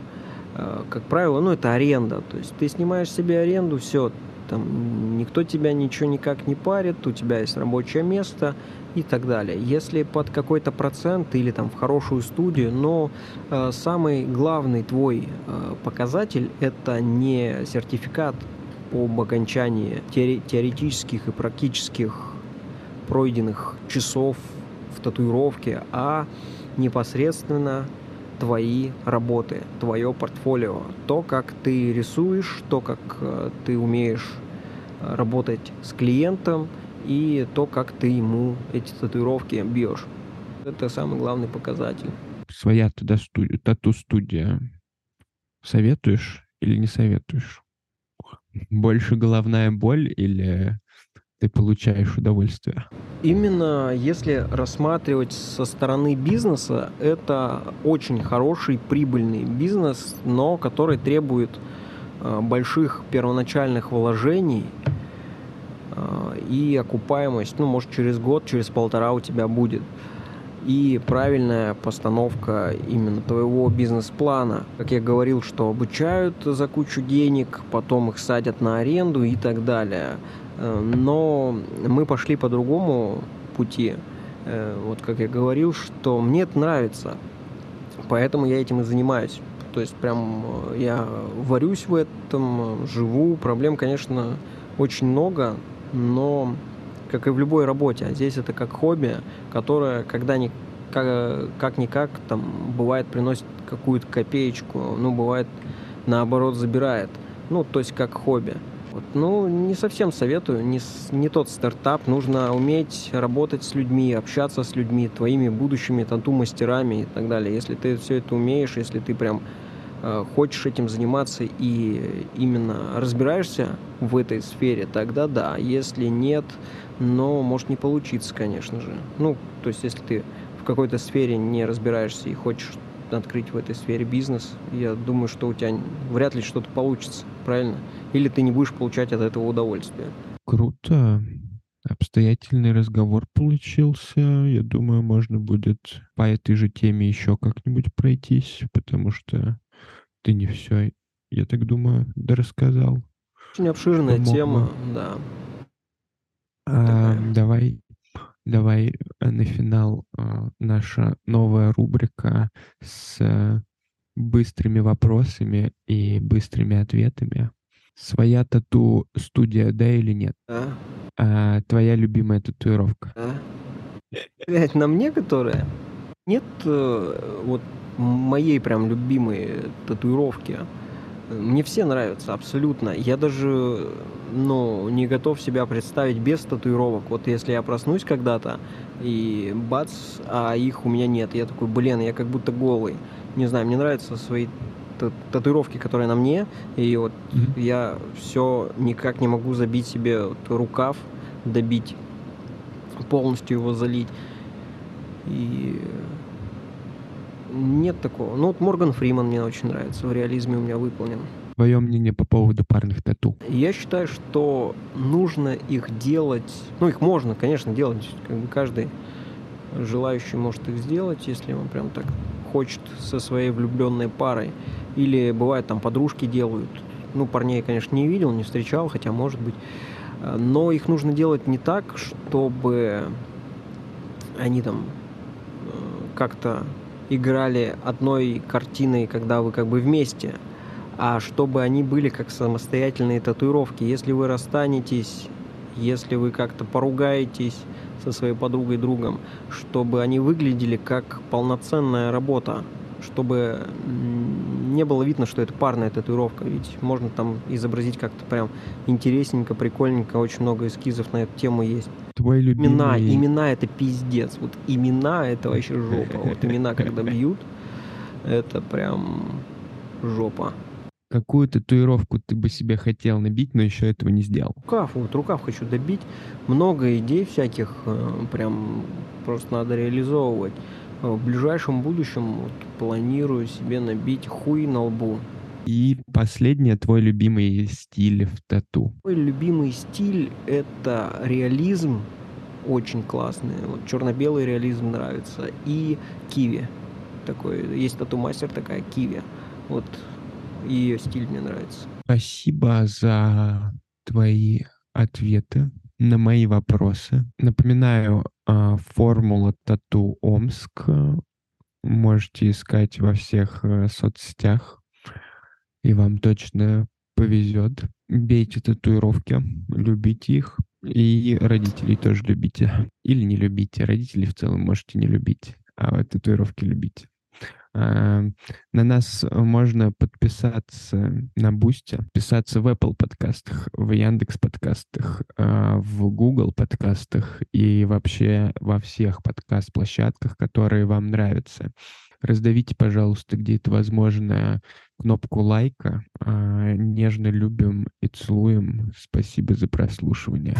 э, как правило, ну, это аренда. То есть ты снимаешь себе аренду, все, там никто тебя ничего никак не парит, у тебя есть рабочее место и так далее. Если под какой-то процент или там в хорошую студию, но э, самый главный твой э, показатель это не сертификат об окончании теоретических и практических пройденных часов в татуировке, а непосредственно твои работы, твое портфолио, то, как ты рисуешь, то, как э, ты умеешь э, работать с клиентом и то, как ты ему эти татуировки бьешь. Это самый главный показатель. Своя туда студия, тату-студия советуешь или не советуешь? Больше головная боль или ты получаешь удовольствие? Именно если рассматривать со стороны бизнеса, это очень хороший прибыльный бизнес, но который требует э, больших первоначальных вложений э, и окупаемость, ну, может, через год, через полтора у тебя будет и правильная постановка именно твоего бизнес-плана. Как я говорил, что обучают за кучу денег, потом их садят на аренду и так далее. Э, но мы пошли по другому пути. Э, вот как я говорил, что мне это нравится, поэтому я этим и занимаюсь. То есть прям э, я варюсь в этом, живу. Проблем, конечно, очень много, но как и в любой работе, а здесь это как хобби, которое когда ни как, как-никак там бывает приносит какую-то копеечку, ну бывает наоборот забирает. Ну, то есть как хобби. Вот. Ну, не совсем советую, не, не тот стартап. Нужно уметь работать с людьми, общаться с людьми, твоими будущими тату-мастерами и так далее. Если ты все это умеешь, если ты прям хочешь этим заниматься и именно разбираешься в этой сфере, тогда да. Если нет, но может не получиться, конечно же. Ну, то есть, если ты в какой-то сфере не разбираешься и хочешь открыть в этой сфере бизнес, я думаю, что у тебя вряд ли что-то получится, правильно? Или ты не будешь получать от этого удовольствие. Круто. Обстоятельный разговор получился. Я думаю, можно будет по этой же теме еще как-нибудь пройтись, потому что ты не все, я так думаю, да рассказал. Очень обширная Помогла. тема, да. А, давай, давай э, на финал а, наша новая рубрика с быстрыми вопросами и быстрыми ответами. Своя тату-студия, да или нет? Да. А, твоя любимая татуировка? Да. Блять, на мне которая? Нет э, вот моей прям любимой татуировки. Мне все нравятся абсолютно. Я даже, ну, не готов себя представить без татуировок. Вот если я проснусь когда-то и бац, а их у меня нет, я такой, блин, я как будто голый. Не знаю, мне нравятся свои татуировки, которые на мне, и вот mm-hmm. я все никак не могу забить себе вот рукав, добить, полностью его залить. И нет такого. Ну вот Морган Фриман мне очень нравится, в реализме у меня выполнен. Твое мнение по поводу парных тату? Я считаю, что нужно их делать, ну их можно, конечно, делать, как бы каждый желающий может их сделать, если он прям так хочет со своей влюбленной парой. Или бывает там подружки делают. Ну, парней, конечно, не видел, не встречал, хотя может быть. Но их нужно делать не так, чтобы они там э, как-то играли одной картиной, когда вы как бы вместе, а чтобы они были как самостоятельные татуировки. Если вы расстанетесь, если вы как-то поругаетесь со своей подругой, другом, чтобы они выглядели как полноценная работа, чтобы не было видно, что это парная татуировка, ведь можно там изобразить как-то прям интересненько, прикольненько, очень много эскизов на эту тему есть. Твой любимый... Имена, имена это пиздец, вот имена это вообще жопа, вот имена, когда бьют, это прям жопа. Какую татуировку ты бы себе хотел набить, но еще этого не сделал? Рукав, вот рукав хочу добить. Много идей всяких, э, прям просто надо реализовывать. В ближайшем будущем вот, планирую себе набить хуй на лбу. И последнее, твой любимый стиль в тату? Мой любимый стиль — это реализм, очень классный. Вот черно-белый реализм нравится. И киви. Такой, есть тату-мастер такая, киви. Вот ее стиль мне нравится. Спасибо за твои ответы на мои вопросы. Напоминаю, формула Тату Омск. Можете искать во всех э, соцсетях, и вам точно повезет. Бейте татуировки, любите их, и родителей тоже любите. Или не любите. Родителей в целом можете не любить, а вот татуировки любите. Эм, на нас можно подписаться на Бусте, подписаться в Apple подкастах, в Яндекс подкастах, э, в Google подкастах и вообще во всех подкаст-площадках, которые вам нравятся. Раздавите, пожалуйста, где это возможно, кнопку лайка. Э, нежно любим и целуем. Спасибо за прослушивание.